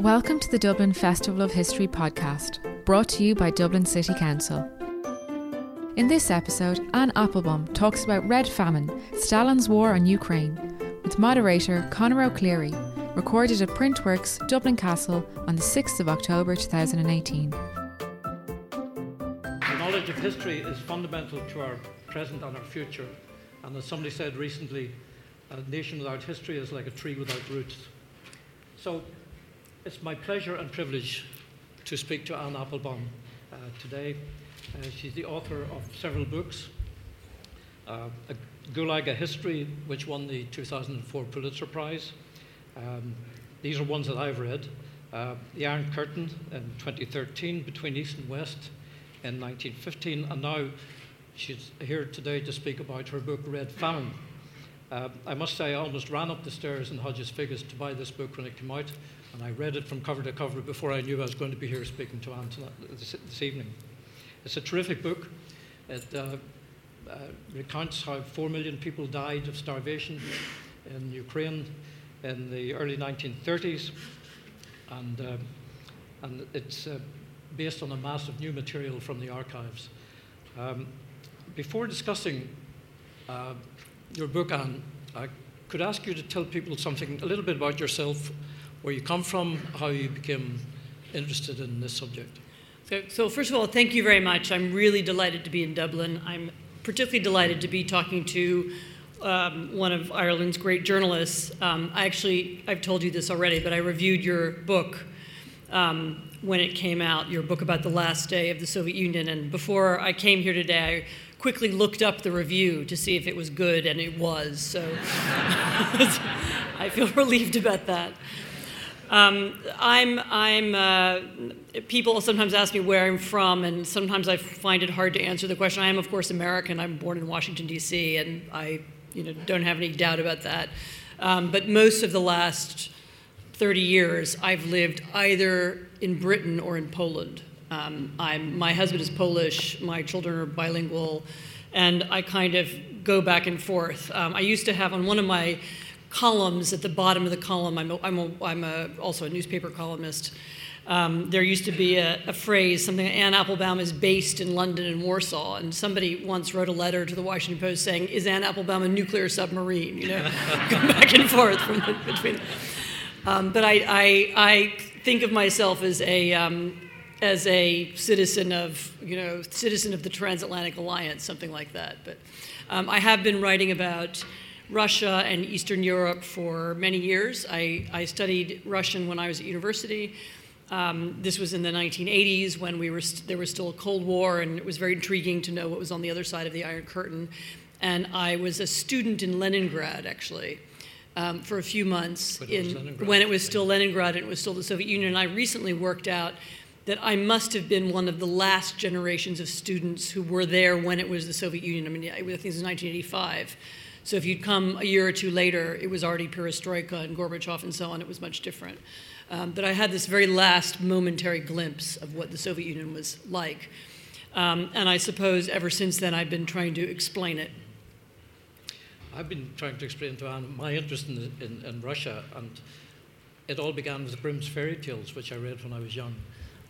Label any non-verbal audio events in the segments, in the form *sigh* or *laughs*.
Welcome to the Dublin Festival of History podcast, brought to you by Dublin City Council. In this episode, Anne Applebaum talks about Red Famine, Stalin's War on Ukraine, with moderator Conor O'Clery, recorded at Printworks, Dublin Castle on the 6th of October 2018. The knowledge of history is fundamental to our present and our future. And as somebody said recently, a nation without history is like a tree without roots. So it's my pleasure and privilege to speak to Anne Applebaum uh, today. Uh, she's the author of several books. Uh, a Gulag, a History, which won the 2004 Pulitzer Prize. Um, these are ones that I've read. Uh, the Iron Curtain in 2013, Between East and West in 1915, and now she's here today to speak about her book, Red Famine. Uh, I must say, I almost ran up the stairs in Hodges Figgis to buy this book when it came out, and I read it from cover to cover before I knew I was going to be here speaking to Anne this, this evening. It's a terrific book. It uh, uh, recounts how four million people died of starvation in Ukraine in the early 1930s, and, uh, and it's uh, based on a mass of new material from the archives. Um, before discussing uh, your book, Anne, I could ask you to tell people something a little bit about yourself, where you come from, how you became interested in this subject. So, so, first of all, thank you very much. I'm really delighted to be in Dublin. I'm particularly delighted to be talking to um, one of Ireland's great journalists. Um, I actually, I've told you this already, but I reviewed your book um, when it came out, your book about the last day of the Soviet Union. And before I came here today, I quickly looked up the review to see if it was good, and it was. So *laughs* I feel *laughs* relieved about that. Um, I'm, I'm, uh, people sometimes ask me where I'm from, and sometimes I find it hard to answer the question. I am, of course, American. I'm born in Washington, D.C., and I you know, don't have any doubt about that. Um, but most of the last 30 years, I've lived either in Britain or in Poland. Um, my husband is Polish, my children are bilingual, and I kind of go back and forth. Um, I used to have on one of my columns at the bottom of the column, I'm, a, I'm, a, I'm a, also a newspaper columnist. Um, there used to be a, a, phrase, something Anne Applebaum is based in London and Warsaw, and somebody once wrote a letter to the Washington Post saying, "Is Anne Applebaum a nuclear submarine?" You know, *laughs* go back and forth from the, between. Um, but I, I, I, think of myself as a um, as a citizen of you know citizen of the transatlantic alliance, something like that. But um, I have been writing about. Russia and Eastern Europe for many years. I, I studied Russian when I was at university. Um, this was in the 1980s when we were st- there was still a Cold War, and it was very intriguing to know what was on the other side of the Iron Curtain. And I was a student in Leningrad, actually, um, for a few months when, in, it when it was still Leningrad and it was still the Soviet Union. And I recently worked out that I must have been one of the last generations of students who were there when it was the Soviet Union. I mean, I think it was 1985. So if you'd come a year or two later, it was already perestroika and Gorbachev and so on. It was much different. Um, but I had this very last momentary glimpse of what the Soviet Union was like. Um, and I suppose ever since then I've been trying to explain it. I've been trying to explain to Anne my interest in, in, in Russia, and it all began with Grimm's fairy tales, which I read when I was young,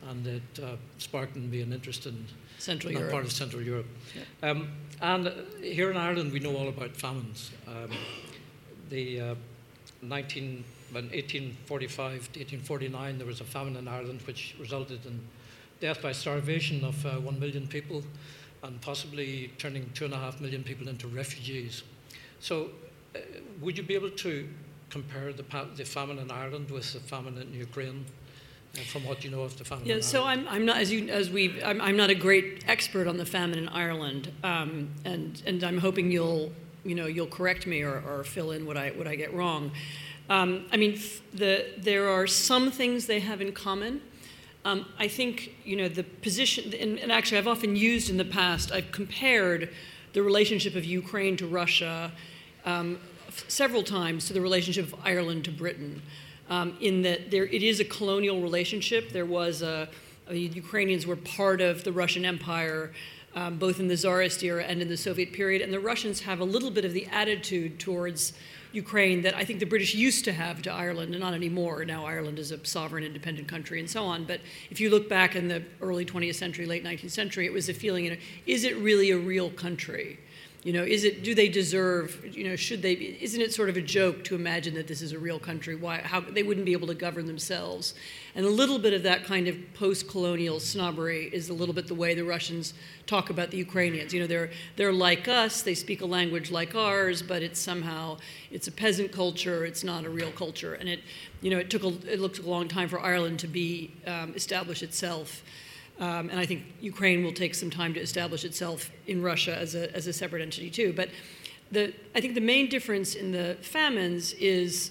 and it uh, sparked in me an interest in Central Europe. part of Central Europe. Yeah. Um, and here in Ireland, we know all about famines. Um, the uh, 19 when 1845 to 1849, there was a famine in Ireland which resulted in death by starvation of uh, one million people and possibly turning two and a half million people into refugees. So, uh, would you be able to compare the, the, famine in Ireland with the famine in Ukraine? From what you know of the famine. Yeah, so I'm, I'm not as you as we I'm, I'm not a great expert on the famine in Ireland, um, and and I'm hoping you'll you know you'll correct me or, or fill in what I what I get wrong. Um, I mean, the, there are some things they have in common. Um, I think, you know, the position, and, and, actually, I've often used in the past, I've compared the relationship of Ukraine to Russia um, several times to the relationship of Ireland to Britain, um, in that there, it is a colonial relationship. There was a, the Ukrainians were part of the Russian Empire. Um, both in the Tsarist era and in the Soviet period, and the Russians have a little bit of the attitude towards Ukraine that I think the British used to have to Ireland, and not anymore. Now Ireland is a sovereign, independent country, and so on. But if you look back in the early 20th century, late 19th century, it was a feeling: you know, is it really a real country? You know, is it? Do they deserve? You know, should they? Isn't it sort of a joke to imagine that this is a real country? Why? How they wouldn't be able to govern themselves? And a little bit of that kind of post-colonial snobbery is a little bit the way the Russians talk about the Ukrainians. You know, they're they're like us. They speak a language like ours, but it's somehow it's a peasant culture. It's not a real culture. And it, you know, it took a, it looked a long time for Ireland to be um, establish itself. Um, and I think Ukraine will take some time to establish itself in Russia as a, as a separate entity too. But the, I think the main difference in the famines is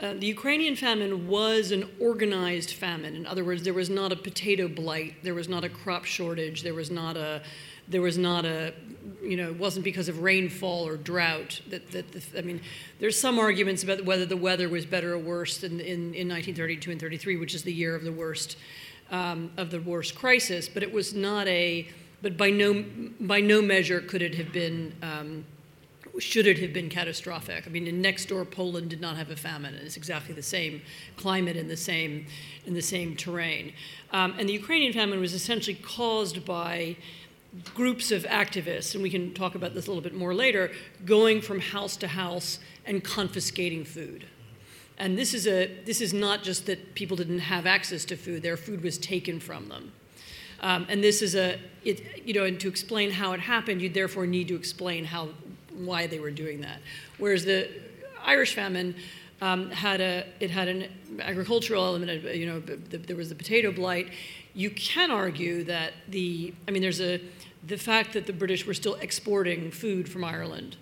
uh, the Ukrainian famine was an organized famine. In other words, there was not a potato blight, there was not a crop shortage, there was not a, there was not a, you know, it wasn't because of rainfall or drought. That, that the, I mean, there's some arguments about whether the weather was better or worse in, in, in 1932 and 33, which is the year of the worst um, of the worst crisis, but it was not a, but by no, by no measure could it have been, um, should it have been catastrophic. I mean, in next door Poland did not have a famine. It's exactly the same climate and the same, in the same terrain. Um, and the Ukrainian famine was essentially caused by groups of activists, and we can talk about this a little bit more later, going from house to house and confiscating food. And this is, a, this is not just that people didn't have access to food, their food was taken from them. Um, and this is a, it, you know, and to explain how it happened, you therefore need to explain how, why they were doing that. Whereas the Irish famine um, had a, it had an agricultural element, you know, there was the potato blight. You can argue that the, I mean, there's a, the fact that the British were still exporting food from Ireland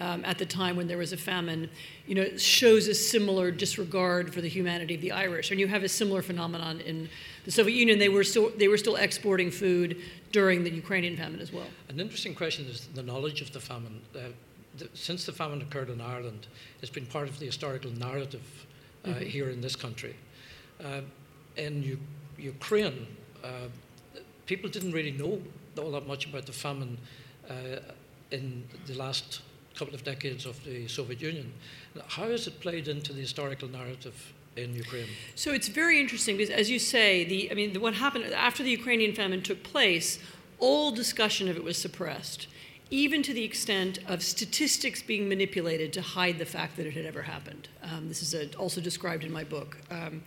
um, at the time when there was a famine, you know, shows a similar disregard for the humanity of the Irish. And you have a similar phenomenon in the Soviet Union. They were still they were still exporting food during the Ukrainian famine as well. An interesting question is the knowledge of the famine. Uh, the, since the famine occurred in Ireland, it's been part of the historical narrative uh, mm-hmm. here in this country. Uh, in U- Ukraine, uh, people didn't really know all that much about the famine uh, in the last couple of decades of the Soviet Union. How has it played into the historical narrative in Ukraine? So it's very interesting because, as you say, the I mean, the, what happened after the Ukrainian famine took place, all discussion of it was suppressed, even to the extent of statistics being manipulated to hide the fact that it had ever happened. Um, this is a, also described in my book. Um,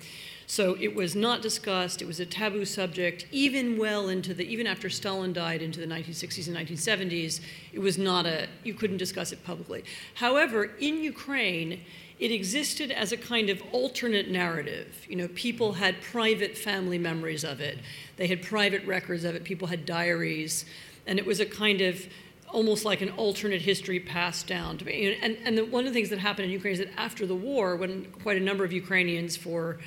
so it was not discussed. It was a taboo subject, even well into the even after Stalin died into the 1960s and 1970s. It was not a you couldn't discuss it publicly. However, in Ukraine, it existed as a kind of alternate narrative. You know, people had private family memories of it. They had private records of it. People had diaries, and it was a kind of almost like an alternate history passed down to me. And, and the, one of the things that happened in Ukraine is that after the war, when quite a number of Ukrainians for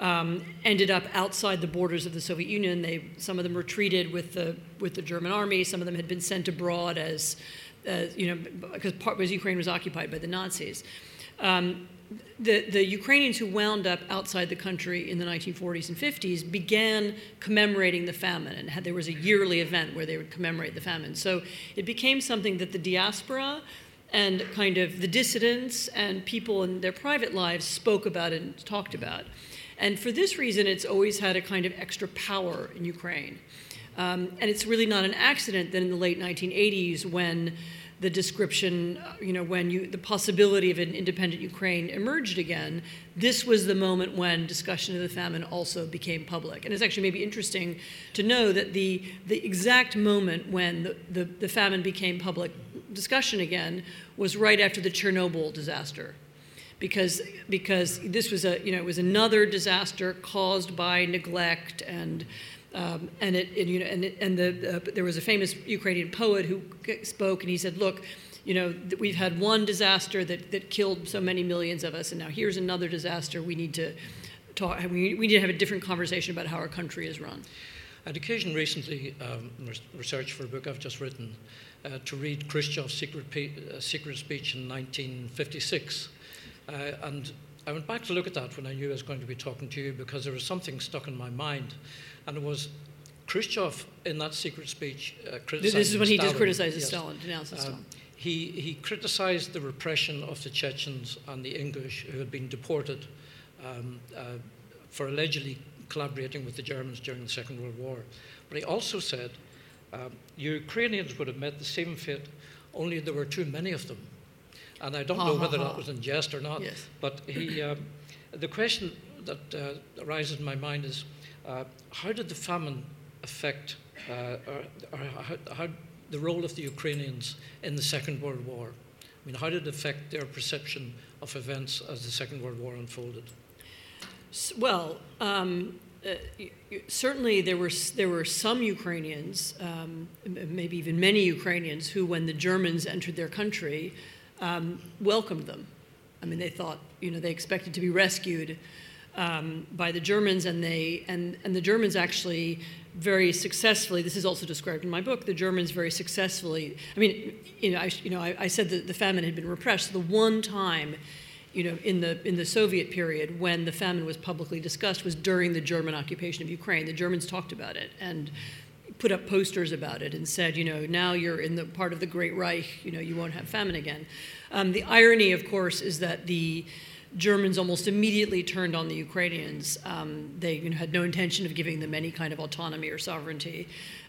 um, ended up outside the borders of the Soviet Union. They, some of them retreated with the, with the German army. Some of them had been sent abroad as, you know, because part was Ukraine was occupied by the Nazis. Um, the, the Ukrainians who wound up outside the country in the 1940s and 50s began commemorating the famine, and had, there was a yearly event where they would commemorate the famine. So it became something that the diaspora and kind of the dissidents and people in their private lives spoke about and talked about. And for this reason, it's always had a kind of extra power in Ukraine. Um, and it's really not an accident that in the late 1980s, when the description, uh, you know, when you, the possibility of an independent Ukraine emerged again, this was the moment when discussion of the famine also became public. And it's actually maybe interesting to know that the, the exact moment when the, the, the famine became public discussion again was right after the Chernobyl disaster because because this was a you know it was another disaster caused by neglect and um, and it, it, you know and and the uh, there was a famous Ukrainian poet who spoke and he said look you know we've had one disaster that that killed so many millions of us and now here's another disaster we need to talk we, we need to have a different conversation about how our country is run. I had occasion recently um, research for a book I've just written uh, to read Khrushchev's secret, uh, secret speech in 1956 uh, and I went back to look at that when I knew I was going to be talking to you because there was something stuck in my mind. And it was Khrushchev in that secret speech uh, This is when he Stalin, just criticizes yes, Stalin, denounces um, Stalin. he, he criticized the repression of the Chechens and the Ingush who had been deported um, uh, for allegedly collaborating with the Germans during the Second World War. But he also said um, Ukrainians would have met the same fate, only there were too many of them. And I don't know whether that was in jest or not, yes. but he, um, the question that uh, arises in my mind is uh, how did the famine affect, uh, or, or how, how, the role of the Ukrainians in the Second World War? I mean, how did it affect their perception of events as the Second World War unfolded? Well, um, uh, certainly there were there were some Ukrainians, um, maybe even many Ukrainians, who, when the Germans entered their country, um, welcomed them. I mean, they thought, you know, they expected to be rescued um, by the Germans, and they and and the Germans actually very successfully. This is also described in my book. The Germans very successfully. I mean, you know, I, you know, I, I said that the famine had been repressed. The one time you know, in the in the Soviet period when the famine was publicly discussed was during the German occupation of Ukraine. The Germans talked about it and put up posters about it and said, you know, now you're in the part of the Great Reich, you know, you won't have famine again. Um, the irony, of course, is that the Germans almost immediately turned on the Ukrainians. Um, they you know, had no intention of giving them any kind of autonomy or sovereignty.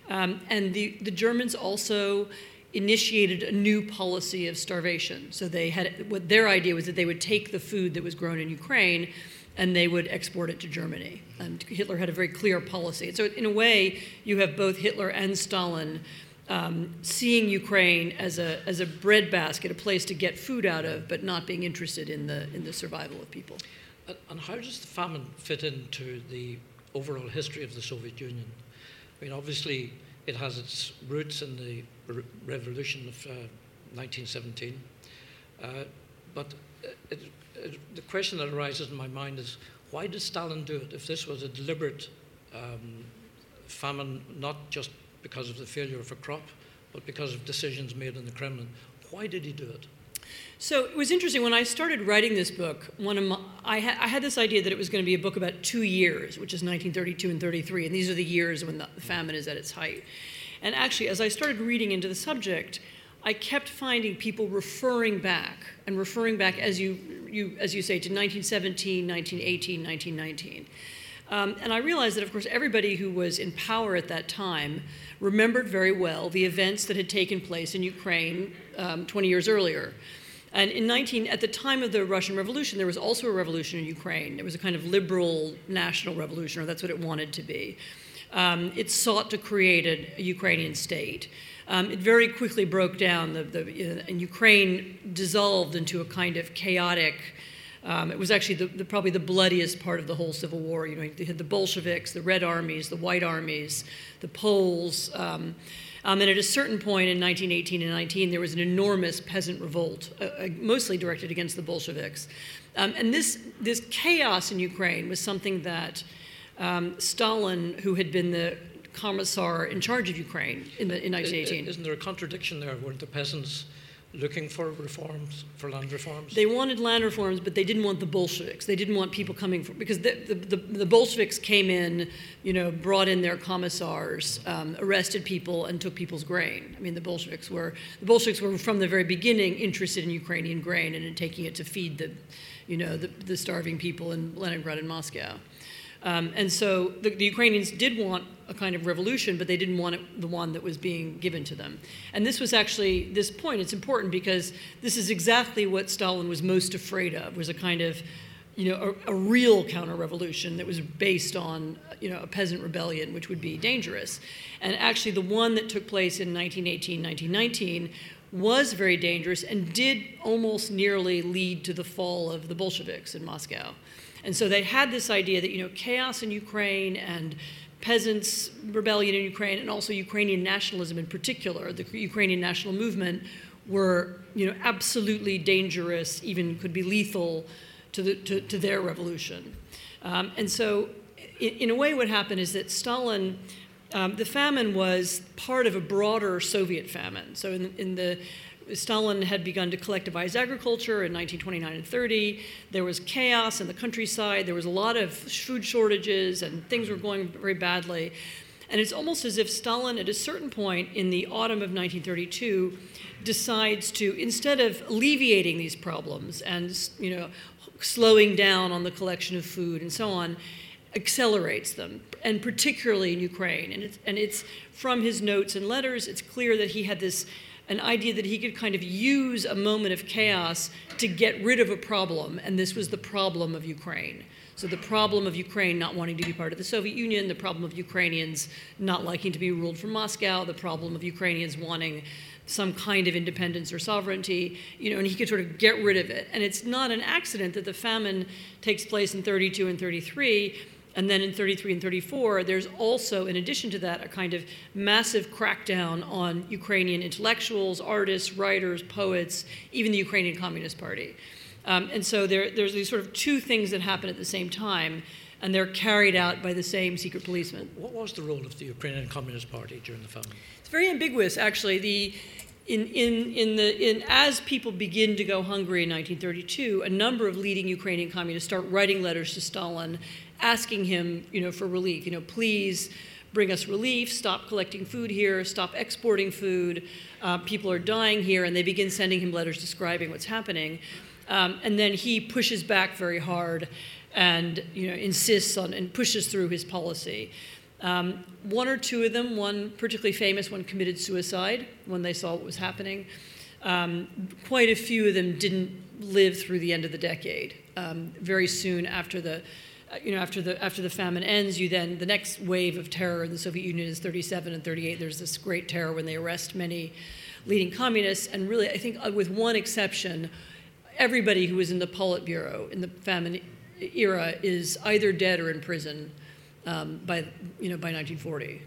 Um, and the, the Germans also initiated a new policy of starvation. So they had what their idea was that they would take the food that was grown in Ukraine and they would export it to Germany. And Hitler had a very clear policy. So in a way, you have both Hitler and Stalin um, seeing Ukraine as a as a breadbasket, a place to get food out of, but not being interested in the in the survival of people. And how does the famine fit into the overall history of the Soviet Union? I mean, obviously, it has its roots in the re- revolution of uh, 1917. Uh, but it, it, the question that arises in my mind is why did Stalin do it if this was a deliberate um, famine, not just because of the failure of a crop, but because of decisions made in the Kremlin? Why did he do it? So it was interesting when I started writing this book. One of my, I, ha, I, had this idea that it was going to be a book about two years, which is 1932 and 33, and these are the years when the famine is at its height. And actually, as I started reading into the subject, I kept finding people referring back and referring back, as you, you, as you say, to 1917, 1918, 1919. Um, and I realized that, of course, everybody who was in power at that time remembered very well the events that had taken place in Ukraine um, 20 years earlier. And in 19, at the time of the Russian Revolution, there was also a revolution in Ukraine. It was a kind of liberal national revolution, or that's what it wanted to be. Um, it sought to create a, a Ukrainian state. Um, it very quickly broke down, the, the, and Ukraine dissolved into a kind of chaotic. Um, it was actually the, the, probably the bloodiest part of the whole Civil War. You know, you had the Bolsheviks, the Red Armies, the White Armies, the Poles. Um, um, and at a certain point in 1918 and 19, there was an enormous peasant revolt, uh, uh, mostly directed against the Bolsheviks. Um, and this, this chaos in Ukraine was something that um, Stalin, who had been the commissar in charge of Ukraine in, the, in 1918. Isn't there a contradiction there? Weren't the peasants looking for reforms, for land reforms? They wanted land reforms, but they didn't want the Bolsheviks. They didn't want people coming from, because the, the, the, the Bolsheviks came in, you know, brought in their commissars, um, arrested people, and took people's grain. I mean, the Bolsheviks were, the Bolsheviks were from the very beginning interested in Ukrainian grain and in taking it to feed the, you know, the, the starving people in Leningrad and Moscow. Um, and so the, the, Ukrainians did want a kind of revolution, but they didn't want it, the one that was being given to them. And this was actually this point. It's important because this is exactly what Stalin was most afraid of. Was a kind of, you know, a, a real counter-revolution that was based on, you know, a peasant rebellion, which would be dangerous. And actually, the one that took place in 1918, 1919 was very dangerous and did almost nearly lead to the fall of the Bolsheviks in Moscow. And so they had this idea that, you know, chaos in Ukraine and peasants' rebellion in Ukraine and also Ukrainian nationalism in particular, the Ukrainian national movement, were, you know, absolutely dangerous, even could be lethal to, the, to, to their revolution. Um, and so, in, in, a way, what happened is that Stalin, um, the famine was part of a broader Soviet famine. So, in, in the Stalin had begun to collectivize agriculture in 1929 and 30. There was chaos in the countryside. There was a lot of food shortages, and things were going very badly. And it's almost as if Stalin, at a certain point in the autumn of 1932, decides to, instead of alleviating these problems and you know, slowing down on the collection of food and so on, accelerates them, and particularly in Ukraine. And it's, and it's from his notes and letters, it's clear that he had this an idea that he could kind of use a moment of chaos to get rid of a problem, and this was the problem of Ukraine. So, the problem of Ukraine not wanting to be part of the Soviet Union, the problem of Ukrainians not liking to be ruled from Moscow, the problem of Ukrainians wanting some kind of independence or sovereignty, you know, and he could sort of get rid of it. And it's not an accident that the famine takes place in 32 and 33 and then in 33 and 34, there's also, in addition to that, a kind of massive crackdown on Ukrainian intellectuals, artists, writers, poets, even the Ukrainian Communist Party. Um, and so there, there's these sort of two things that happen at the same time, and they're carried out by the same secret policeman. What was the role of the Ukrainian Communist Party during the famine? It's very ambiguous, actually. The in, in, in the, in, as people begin to go hungry in 1932, a number of leading Ukrainian communists start writing letters to Stalin asking him, you know, for relief. You know, please bring us relief. Stop collecting food here. Stop exporting food. Uh, people are dying here, and they begin sending him letters describing what's happening. Um, and then he pushes back very hard, and you know, insists on and pushes through his policy. Um, one or two of them, one particularly famous one, committed suicide when they saw what was happening. Um, quite a few of them didn't live through the end of the decade. Um, very soon after the you know, after the after the famine ends, you then the next wave of terror in the Soviet Union is 37 and 38. There's this great terror when they arrest many leading communists, and really, I think uh, with one exception, everybody who was in the Politburo in the famine era is either dead or in prison um, by you know by 1940.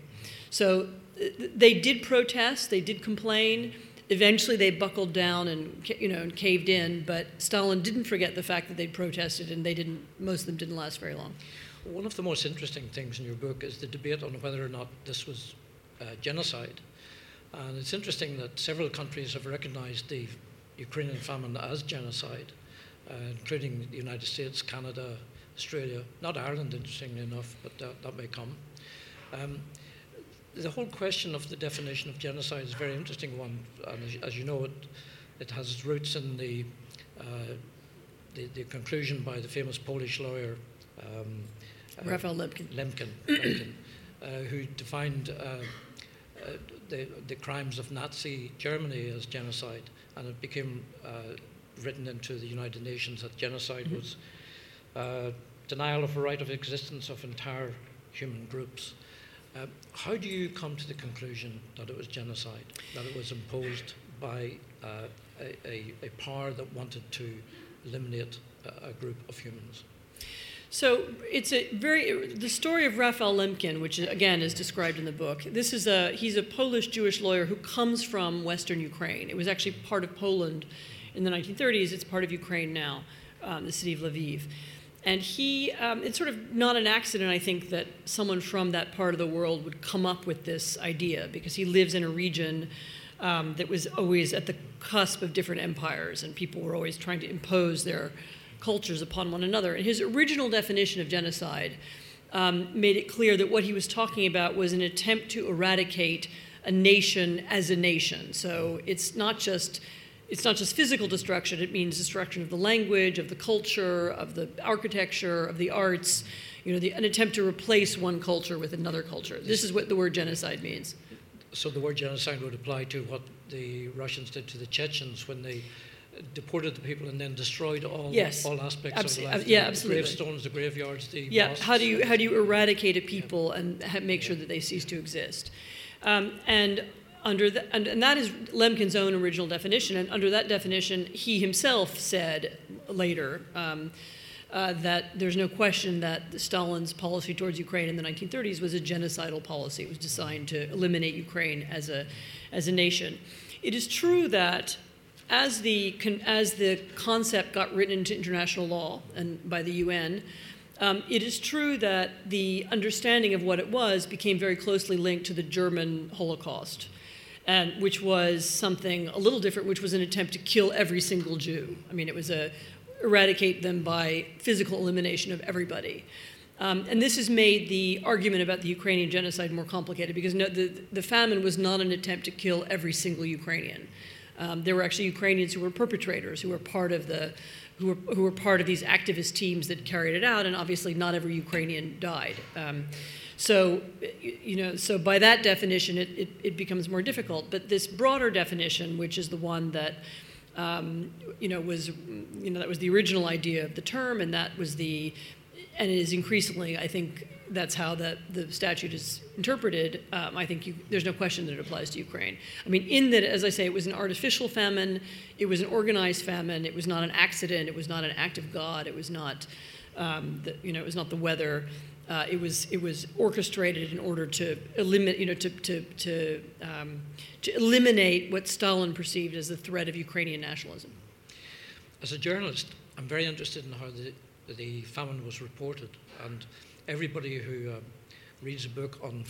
So uh, they did protest, they did complain eventually they buckled down and you know and caved in but stalin didn't forget the fact that they protested and they didn't most of them didn't last very long. One of the most interesting things in your book is the debate on whether or not this was uh, genocide. And it's interesting that several countries have recognized the ukrainian famine as genocide uh, including the united states canada australia not ireland interestingly enough but that, that may come. Um, the whole question of the definition of genocide is a very interesting one. And as, as you know, it, it has roots in the, uh, the, the, conclusion by the famous Polish lawyer um, uh, Raphael Lemkin, Lemkin, *clears throat* Lemkin uh, who defined uh, uh, the, the crimes of Nazi Germany as genocide. And it became uh, written into the United Nations that genocide mm-hmm. was denial of a right of existence of entire human groups. Uh, how do you come to the conclusion that it was genocide, that it was imposed by uh, a, a, a, power that wanted to eliminate a, a, group of humans? So it's a very the story of Raphael Lemkin, which again is described in the book. This is a he's a Polish Jewish lawyer who comes from Western Ukraine. It was actually part of Poland in the 1930s. It's part of Ukraine now, um, the city of Lviv. And he, um, it's sort of not an accident, I think, that someone from that part of the world would come up with this idea because he lives in a region um, that was always at the cusp of different empires and people were always trying to impose their cultures upon one another. And his original definition of genocide um, made it clear that what he was talking about was an attempt to eradicate a nation as a nation. So it's not just it's not just physical destruction, it means destruction of the language, of the culture, of the architecture, of the arts, you know, the, an attempt to replace one culture with another culture. This is what the word genocide means. So the word genocide would apply to what the Russians did to the Chechens when they deported the people and then destroyed all yes. all aspects Absol- of life. Yeah, the absolutely. gravestones, the graveyards, the yeah. Mosques. How do you how do you eradicate a people yeah. and ha- make sure that they cease to exist? Um, and under the, and, and, that is Lemkin's own original definition. And under that definition, he himself said later um, uh, that there's no question that Stalin's policy towards Ukraine in the 1930s was a genocidal policy. It was designed to eliminate Ukraine as a, as a nation. It is true that as the, as the concept got written into international law and by the UN, um, it is true that the understanding of what it was became very closely linked to the German Holocaust and which was something a little different, which was an attempt to kill every single Jew. I mean, it was a eradicate them by physical elimination of everybody. Um, and this has made the argument about the Ukrainian genocide more complicated because no, the, the famine was not an attempt to kill every single Ukrainian. Um, there were actually Ukrainians who were perpetrators, who were part of the, who were, who were part of these activist teams that carried it out, and obviously not every Ukrainian died. Um, so, you know, so by that definition, it, it, it, becomes more difficult. But this broader definition, which is the one that, um, you know, was, you know, that was the original idea of the term, and that was the, and it is increasingly, I think, that's how the, the statute is interpreted. Um, I think you, there's no question that it applies to Ukraine. I mean, in that, as I say, it was an artificial famine, it was an organized famine, it was not an accident, it was not an act of God, it was not, um, the, you know, it was not the weather. Uh, it was it was orchestrated in order to eliminate you know to to to, um, to eliminate what Stalin perceived as the threat of Ukrainian nationalism. As a journalist, I'm very interested in how the the famine was reported, and everybody who um, reads a book on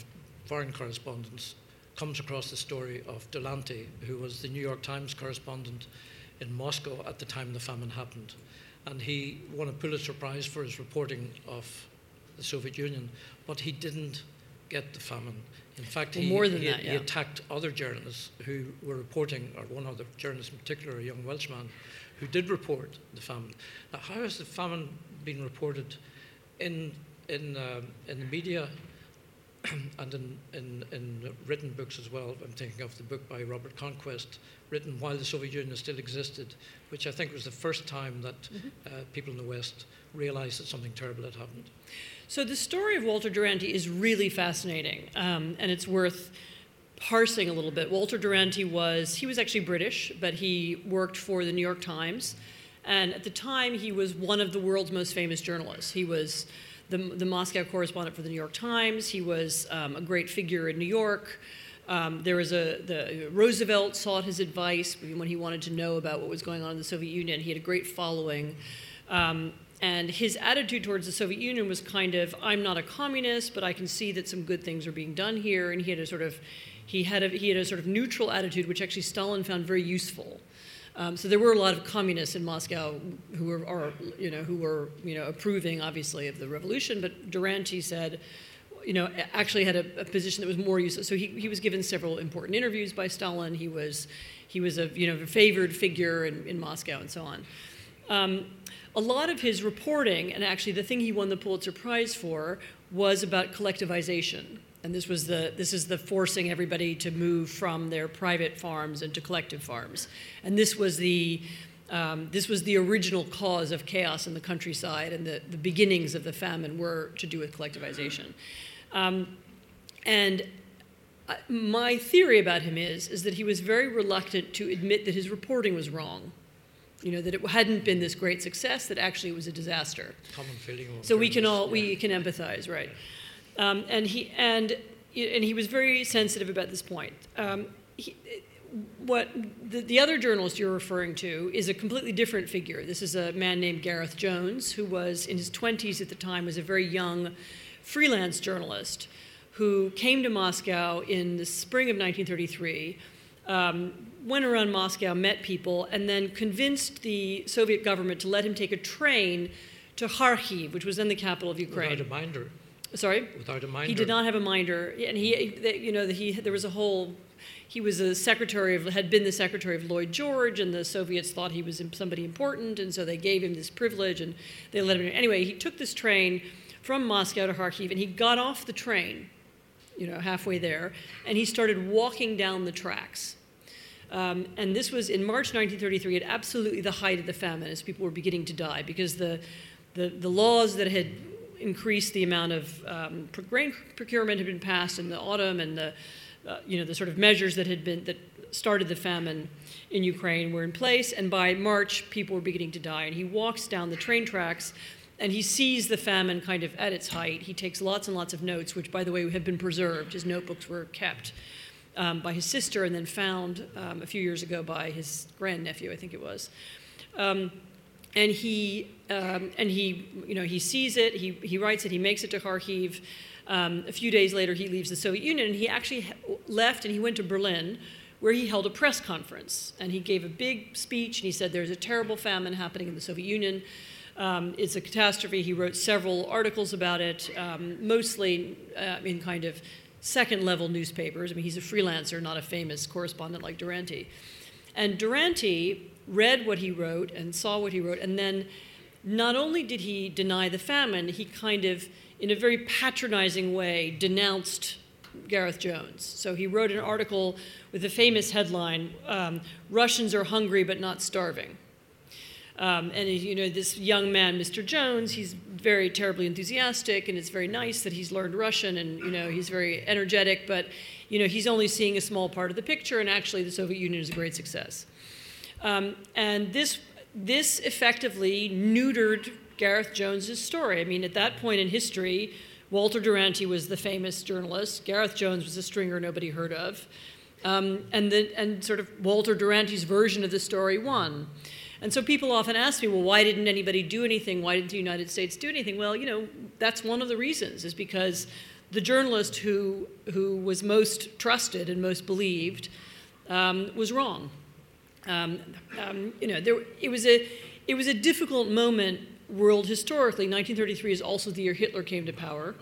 foreign correspondence comes across the story of Duranty, who was the New York Times correspondent in Moscow at the time the famine happened, and he won a Pulitzer Prize for his reporting of the Soviet Union, but he didn't get the famine. In fact, well, he, more than he, that, yeah. he attacked other journalists who were reporting, or one other journalist in particular, a young Welshman, who did report the famine. Now, how has the famine been reported in, in, uh, in the media *clears throat* and in, in, in, written books as well? I'm thinking of the book by Robert Conquest, written while the Soviet Union still existed, which I think was the first time that mm-hmm. uh, people in the West realized that something terrible had happened. So the story of Walter Duranty is really fascinating, um, and it's worth parsing a little bit. Walter Duranty was he was actually British, but he worked for the New York Times, and at the time he was one of the world's most famous journalists. He was the, the Moscow correspondent for the New York Times. He was um, a great figure in New York. Um, there was a the Roosevelt sought his advice when he wanted to know about what was going on in the Soviet Union. He had a great following. Um, and his attitude towards the Soviet Union was kind of, I'm not a communist, but I can see that some good things are being done here. And he had a sort of, he had a, he had a sort of neutral attitude, which actually Stalin found very useful. Um, so there were a lot of communists in Moscow who were, or, you know, who were, you know, approving, obviously, of the revolution. But Duranty said, you know, actually had a, a position that was more useful. So he, he was given several important interviews by Stalin. He was, he was a, you know, a favored figure in, in Moscow and so on. Um, a lot of his reporting, and actually the thing he won the Pulitzer Prize for, was about collectivization. And this was the this is the forcing everybody to move from their private farms into collective farms. And this was the um, this was the original cause of chaos in the countryside, and the, the beginnings of the famine were to do with collectivization. Um, and uh, my theory about him is, is that he was very reluctant to admit that his reporting was wrong you know, that it hadn't been this great success, that actually it was a disaster. Common feeling. So we can all, yeah. we can empathize, right? Um, and he, and, and he was very sensitive about this point. Um, he, what the, the, other journalist you're referring to is a completely different figure. This is a man named Gareth Jones, who was in his 20s at the time, was a very young freelance journalist who came to Moscow in the spring of 1933. Um, went around Moscow, met people, and then convinced the Soviet government to let him take a train to Kharkiv, which was then the capital of Ukraine. Without a minder. Sorry. Without a minder. He did not have a minder, and he, you know, he there was a whole. He was a secretary of had been the secretary of Lloyd George, and the Soviets thought he was somebody important, and so they gave him this privilege, and they let him. Anyway, he took this train from Moscow to Kharkiv, and he got off the train, you know, halfway there, and he started walking down the tracks um, and this was in March 1933 at absolutely the height of the famine as people were beginning to die because the, the, the laws that had increased the amount of um, grain procurement had been passed in the autumn and the, uh, you know, the sort of measures that had been, that started the famine in Ukraine were in place. And by March, people were beginning to die. And he walks down the train tracks and he sees the famine kind of at its height. He takes lots and lots of notes, which, by the way, have been preserved. His notebooks were kept um, by his sister and then found um, a few years ago by his grandnephew, I think it was. Um, and he um, and he you know he sees it. He he writes it. He makes it to Kharkiv. Um, a few days later, he leaves the Soviet Union, and he actually left and he went to Berlin, where he held a press conference and he gave a big speech and he said there's a terrible famine happening in the Soviet Union. Um, it's a catastrophe. He wrote several articles about it, um, mostly uh, in kind of second level newspapers. I mean, he's a freelancer, not a famous correspondent like Duranty. And Duranty read what he wrote and saw what he wrote, and then not only did he deny the famine, he kind of, in a very patronizing way, denounced Gareth Jones. So he wrote an article with a famous headline um, Russians are hungry but not starving. Um, and you know this young man, Mr. Jones, he's very terribly enthusiastic, and it's very nice that he's learned Russian, and you know he's very energetic. But you know he's only seeing a small part of the picture, and actually the Soviet Union is a great success. Um, and this this effectively neutered Gareth Jones's story. I mean, at that point in history, Walter Duranty was the famous journalist. Gareth Jones was a stringer nobody heard of. Um, and, the, and sort of Walter Duranty's version of the story won. And so people often ask me, well, why didn't anybody do anything? Why didn't the United States do anything? Well, you know, that's one of the reasons, is because the journalist who, who was most trusted and most believed um, was wrong. Um, um, you know, there, it, was a, it was a difficult moment world historically. 1933 is also the year Hitler came to power.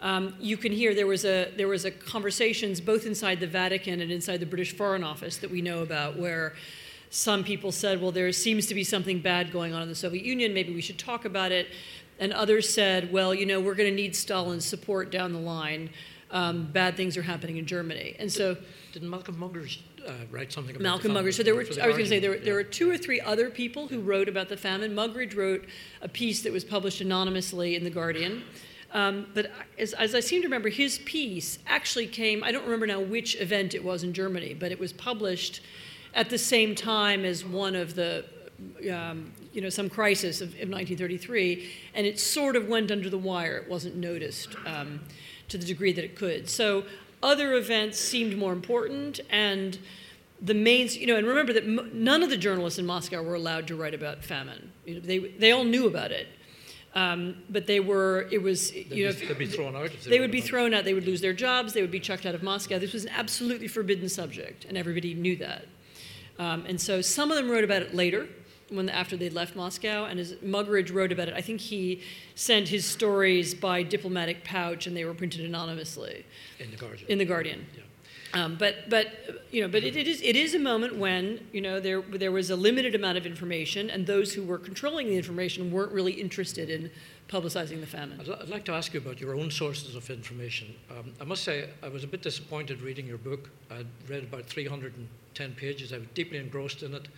Um, you can hear there was a there was a conversations both inside the Vatican and inside the British Foreign Office that we know about where some people said, well, there seems to be something bad going on in the Soviet Union, maybe we should talk about it. And others said, well, you know, we're going to need Stalin's support down the line. Um, bad things are happening in Germany. And so. Didn't Malcolm Muggeridge uh, write something about Malcolm the Muggeridge. So there were, the I was going to say, there, were, yeah. there were two or three other people who wrote about the famine. Muggeridge wrote a piece that was published anonymously in The Guardian. Um, but as, as, I seem to remember, his piece actually came, I don't remember now which event it was in Germany, but it was published at the same time as one of the, um, you know, some crisis of, of, 1933, and it sort of went under the wire. It wasn't noticed um, to the degree that it could. So other events seemed more important, and the main, you know, and remember that m- none of the journalists in Moscow were allowed to write about famine. You know, they, they all knew about it. Um, but they were, it was, they'd you know, be, they'd be thrown out. they, they would be thrown out. They would lose their jobs. They would be chucked out of Moscow. This was an absolutely forbidden subject, and everybody knew that. Um, and so some of them wrote about it later, when after they'd left Moscow, and as Muggeridge wrote about it, I think he sent his stories by diplomatic pouch, and they were printed anonymously in the Guardian. In the Guardian. Yeah. Um, but but you know, but it, it is it is a moment when you know there there was a limited amount of information, and those who were controlling the information weren't really interested in publicizing the famine. I'd, I'd like to ask you about your own sources of information. Um, I must say I was a bit disappointed reading your book. I'd read about 310 pages. I was deeply engrossed in it,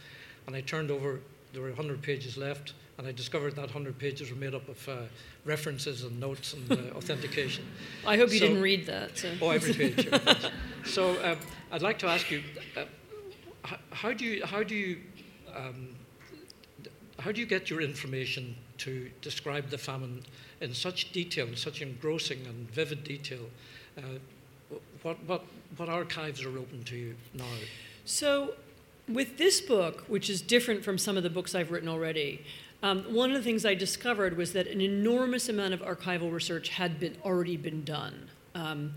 and I turned over. There were 100 pages left, and I discovered that 100 pages were made up of uh, references and notes and uh, *laughs* authentication. I hope you So- didn't read that. So. Oh, every page. *laughs* so um, I'd like to ask you, uh, how do you how do you um, how do you get your information to describe the famine in such detail, in such engrossing and vivid detail? Uh, what what what archives are open to you now? So, with this book, which is different from some of the books I've written already, um, one of the things I discovered was that an enormous amount of archival research had been already been done. Um,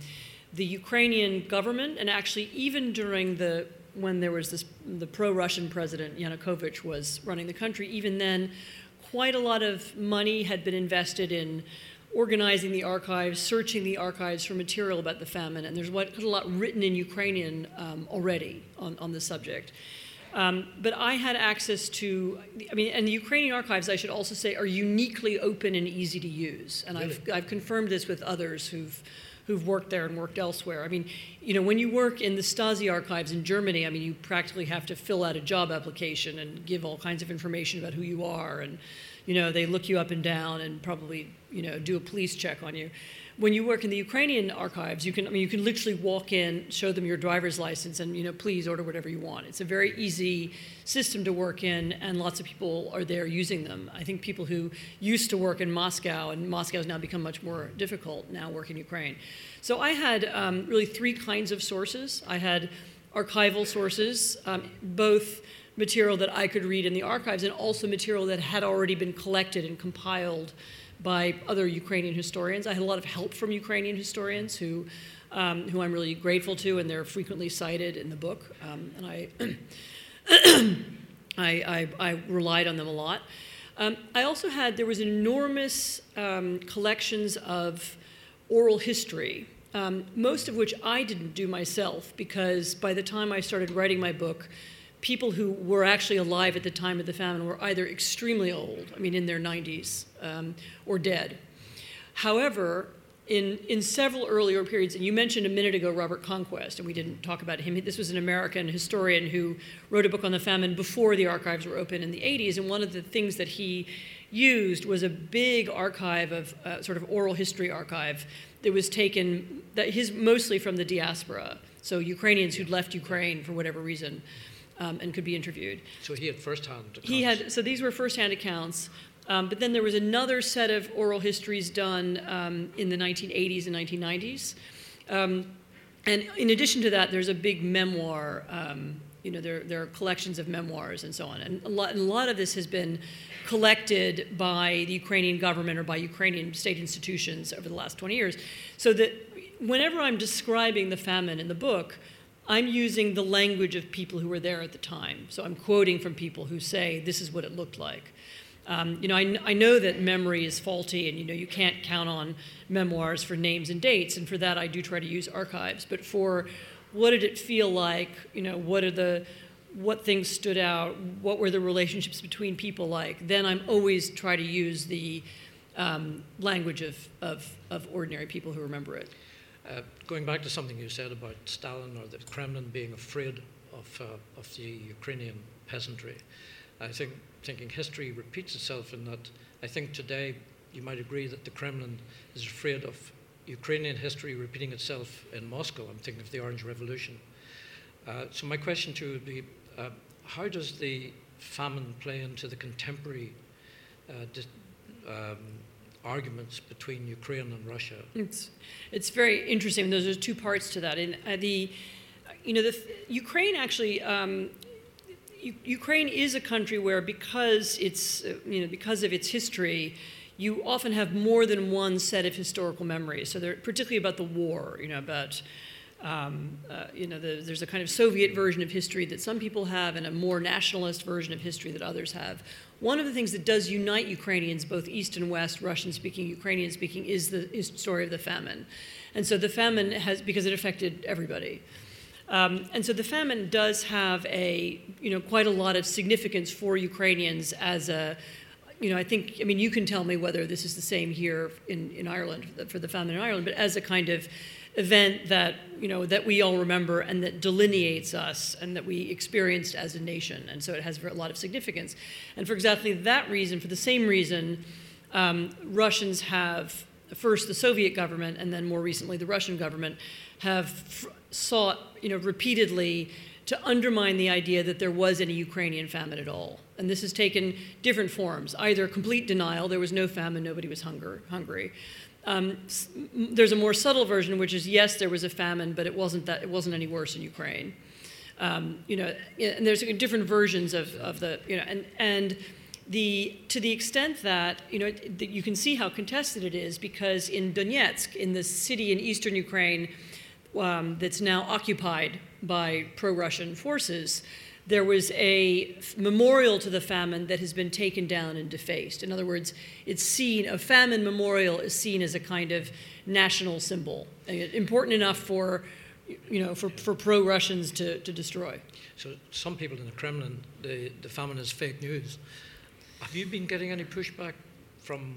the Ukrainian government, and actually even during the when there was this the pro-Russian president Yanukovych was running the country, even then, quite a lot of money had been invested in organizing the archives, searching the archives for material about the famine, and there's quite a lot written in Ukrainian um, already on, on the subject. Um, but I had access to, I mean, and the Ukrainian archives, I should also say, are uniquely open and easy to use. And I've, I've confirmed this with others who've, who've worked there and worked elsewhere. I mean, you know, when you work in the Stasi archives in Germany, I mean, you practically have to fill out a job application and give all kinds of information about who you are. And, you know, they look you up and down and probably, you know, do a police check on you. When you work in the Ukrainian archives, you can, I mean, you can literally walk in, show them your driver's license, and, you know, please order whatever you want. It's a very easy system to work in, and lots of people are there using them. I think people who used to work in Moscow, and Moscow has now become much more difficult, now work in Ukraine. So I had um, really three kinds of sources. I had archival sources, um, both material that I could read in the archives and also material that had already been collected and compiled by other Ukrainian historians. I had a lot of help from Ukrainian historians who, um, who I'm really grateful to, and they're frequently cited in the book. Um, and I, *clears throat* I, I, I relied on them a lot. Um, I also had, there was enormous um, collections of oral history, um, most of which I didn't do myself because by the time I started writing my book, people who were actually alive at the time of the famine were either extremely old, I mean, in their 90s, um, or dead. However, in, in several earlier periods, and you mentioned a minute ago Robert Conquest, and we didn't talk about him. This was an American historian who wrote a book on the famine before the archives were open in the 80s, and one of the things that he used was a big archive of uh, sort of oral history archive that was taken that his mostly from the diaspora, so Ukrainians who'd left Ukraine for whatever reason. Um, and could be interviewed. So he had firsthand accounts. He had so these were firsthand accounts. Um, but then there was another set of oral histories done um, in the 1980s and 1990s. Um, and in addition to that, there's a big memoir. Um, you know, there, there are collections of memoirs and so on. And a, lot, and a lot of this has been collected by the Ukrainian government or by Ukrainian state institutions over the last 20 years. So that whenever I'm describing the famine in the book, I'm using the language of people who were there at the time. So I'm quoting from people who say, this is what it looked like. Um, you know, I, I, know that memory is faulty, and you know you can't count on memoirs for names and dates, and for that I do try to use archives. But for what did it feel like? You know, what are the what things stood out? What were the relationships between people like? Then I'm always try to use the um, language of, of, of ordinary people who remember it. Uh, going back to something you said about Stalin or the Kremlin being afraid of, uh, of the Ukrainian peasantry, I think thinking history repeats itself in that I think today you might agree that the Kremlin is afraid of Ukrainian history repeating itself in Moscow. I'm thinking of the Orange Revolution. Uh, so my question to you would be, uh, how does the famine play into the contemporary uh, um, arguments between Ukraine and Russia? It's, it's very interesting. Those are two parts to that. And uh, the, you know, the, Ukraine actually um, Ukraine is a country where, because it's uh, you know because of its history, you often have more than one set of historical memories. So they're particularly about the war, you know, about um, uh, you know, the, there's a kind of Soviet version of history that some people have, and a more nationalist version of history that others have. One of the things that does unite Ukrainians, both East and West, Russian-speaking, Ukrainian-speaking, is the is story of the famine, and so the famine has because it affected everybody. Um, and so the famine does have a, you know, quite a lot of significance for Ukrainians as a, you know, I think, I mean, you can tell me whether this is the same here in, in Ireland, for the famine in Ireland, but as a kind of event that, you know, that we all remember and that delineates us and that we experienced as a nation. And so it has a lot of significance. And for exactly that reason, for the same reason, um, Russians have, first the Soviet government and then more recently the Russian government, have sought, you know, repeatedly to undermine the idea that there was any Ukrainian famine at all. And this has taken different forms either complete denial, there was no famine, nobody was hunger, hungry. Um, there's a more subtle version, which is yes, there was a famine, but it wasn't, that, it wasn't any worse in Ukraine. Um, you know, and there's different versions of, of the, you know, and, and the, to the extent that, you know, that you can see how contested it is because in Donetsk, in the city in eastern Ukraine, um, that's now occupied by pro Russian forces, there was a memorial to the famine that has been taken down and defaced. In other words, it's seen, a famine memorial is seen as a kind of national symbol, uh, important enough for, you know, for, for pro Russians to, to destroy. So some people in the Kremlin, the, the famine is fake news. Have you been getting any pushback from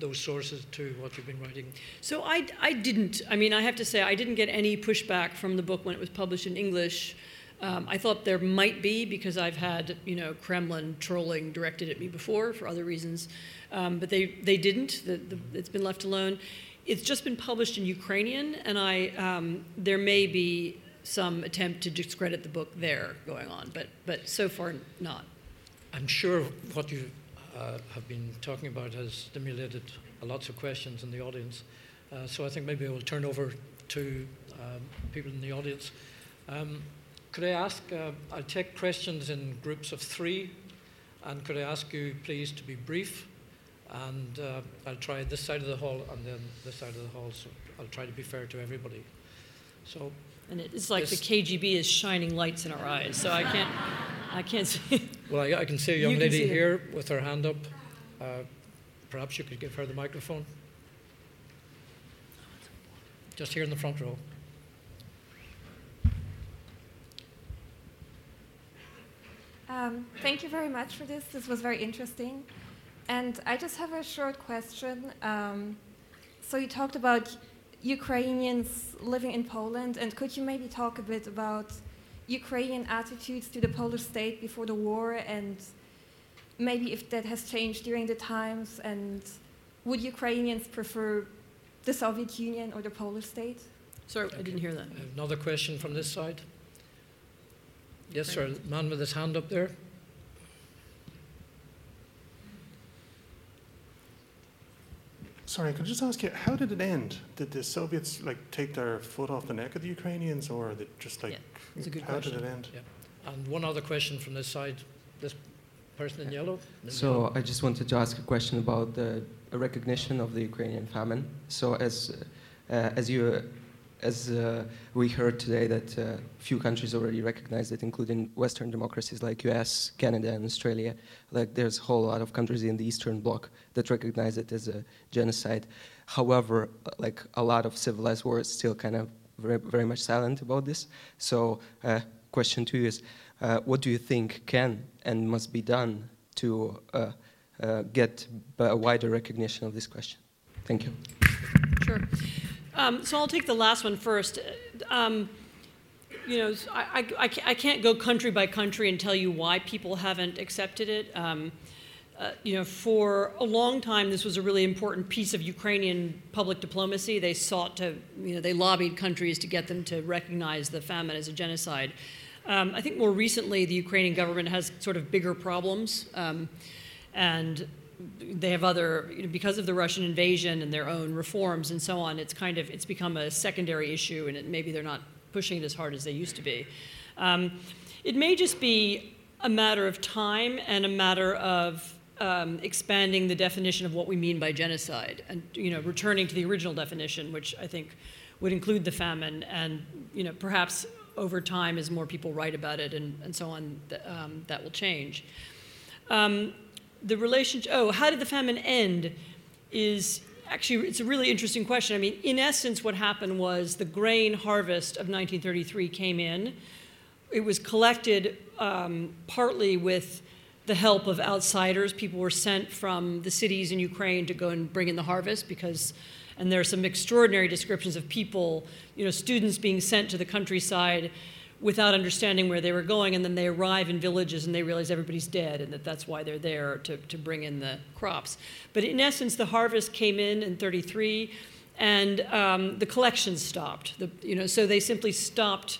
those sources to what you've been writing? So I, I didn't. I mean, I have to say, I didn't get any pushback from the book when it was published in English. Um, I thought there might be because I've had, you know, Kremlin trolling directed at me before for other reasons, um, but they, they didn't. The, the, it's been left alone. It's just been published in Ukrainian, and I um, there may be some attempt to discredit the book there going on, but but so far not. I'm sure what you uh, have been talking about has stimulated lots of questions in the audience. Uh, so I think maybe I will turn over to um, people in the audience. Could I ask, uh, I'll take questions in groups of three, and could I ask you please to be brief? And uh, I'll try this side of the hall and then this side of the hall, so I'll try to be fair to everybody. So and it's like the KGB is shining lights in our eyes, so I can't, I can't see. Well, I, I can see a young You lady here with her hand up. Uh, perhaps you could give her the microphone. Just here in the front row. Um, thank you very much for this. This was very interesting. And I just have a short question. Um, so you talked about Ukrainians living in Poland, and could you maybe talk a bit about Ukrainian attitudes to the Polish state before the war, and maybe if that has changed during the times, and would Ukrainians prefer the Soviet Union or the Polish state? Sorry, I didn't hear that. Another question from this side. Yes, sir. Man with his hand up there. Sorry, could I just ask you, how did it end? Did the Soviets like take their foot off the neck of the Ukrainians, or did just like Yeah, it's a good how question. did it end? Yeah. And one other question from this side. This person in yellow. So I just wanted to ask a question about the recognition of the Ukrainian famine. So as uh, as you as uh, we heard today that uh, few countries already recognize it, including Western democracies like U.S., Canada, and Australia. Like there's a whole lot of countries in the Eastern Bloc that recognize it as a genocide. However, like a lot of civilized worlds still kind of very, very much silent about this. So, uh, question two is, uh, what do you think can and must be done to uh, uh, get a wider recognition of this question? Thank you. Sure. Um, so I'll take the last one first. Um, you know, I, I, I can't go country by country and tell you why people haven't accepted it. Um, uh, you know, for a long time, this was a really important piece of Ukrainian public diplomacy. They sought to, you know, they lobbied countries to get them to recognize the famine as a genocide. Um, I think more recently, the Ukrainian government has sort of bigger problems. Um, and they have other because of the Russian invasion and their own reforms and so on. It's kind of it's become a secondary issue, and it, maybe they're not pushing it as hard as they used to be. Um, it may just be a matter of time and a matter of um, expanding the definition of what we mean by genocide, and you know, returning to the original definition, which I think would include the famine, and you know, perhaps over time, as more people write about it and, and so on, th- um, that will change. Um, the relationship, oh, how did the famine end is actually, it's a really interesting question. I mean, in essence, what happened was the grain harvest of 1933 came in. It was collected um, partly with the help of outsiders. People were sent from the cities in Ukraine to go and bring in the harvest because, and there are some extraordinary descriptions of people, you know, students being sent to the countryside without understanding where they were going, and then they arrive in villages and they realize everybody's dead, and that that's why they're there to, to bring in the crops. But in essence, the harvest came in in 33, and um, the collections stopped. The, you know, so they simply stopped.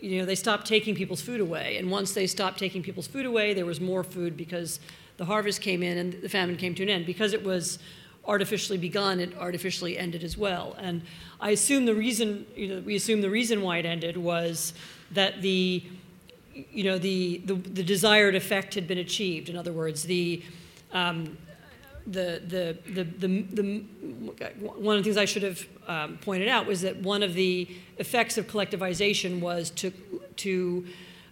You know, they stopped taking people's food away, and once they stopped taking people's food away, there was more food because the harvest came in and the famine came to an end. Because it was artificially begun, it artificially ended as well. And I assume the reason, you know, we assume the reason why it ended was that the, you know, the, the, the desired effect had been achieved. In other words, the, um, the, the, the, the, the, one of the things I should have um, pointed out was that one of the effects of collectivization was to, to,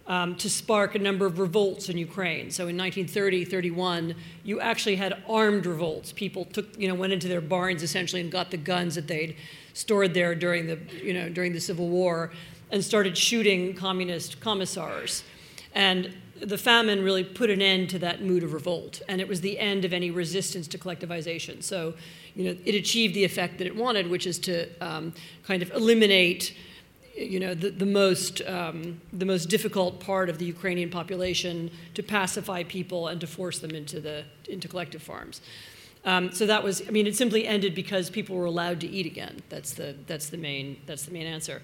um, to spark a number of revolts in Ukraine. So in 1930, 31, you actually had armed revolts. People took, you know, went into their barns essentially and got the guns that they'd stored there during the, you know, during the Civil War and started shooting communist commissars. And the famine really put an end to that mood of revolt, and it was the end of any resistance to collectivization. So, you know, it achieved the effect that it wanted, which is to um, kind of eliminate, you know, the, the most um, the most difficult part of the Ukrainian population, to pacify people and to force them into the into collective farms. Um, so that was, I mean, it simply ended because people were allowed to eat again. That's the that's the main that's the main answer.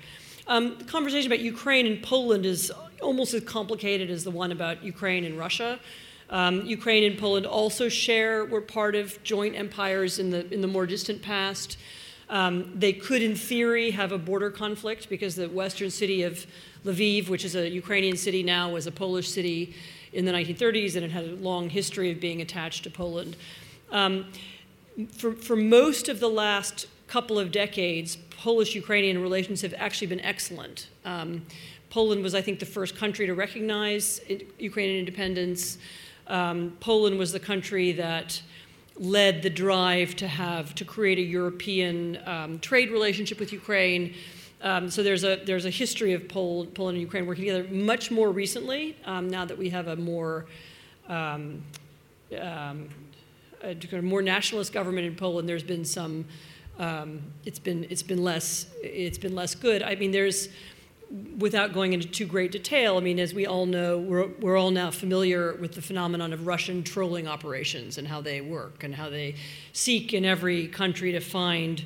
Um, the conversation about Ukraine and Poland is almost as complicated as the one about Ukraine and Russia. Um, Ukraine and Poland also share, were part of joint empires in the, in the more distant past. Um, they could, in theory, have a border conflict because the western city of Lviv, which is a Ukrainian city now, was a Polish city in the 1930s and it had a long history of being attached to Poland. Um, for, for most of the last couple of decades, Polish Ukrainian relations have actually been excellent. Um, Poland was, I think, the first country to recognize Ukrainian independence. Um, Poland was the country that led the drive to have to create a European um, trade relationship with Ukraine. Um, so there's a there's a history of Poland, Poland and Ukraine working together. Much more recently, um, now that we have a more um, um, a more nationalist government in Poland, there's been some. Um, it's been it's been less it's been less good. I mean, there's without going into too great detail, I mean, as we all know, we're, we're all now familiar with the phenomenon of Russian trolling operations and how they work and how they seek in every country to find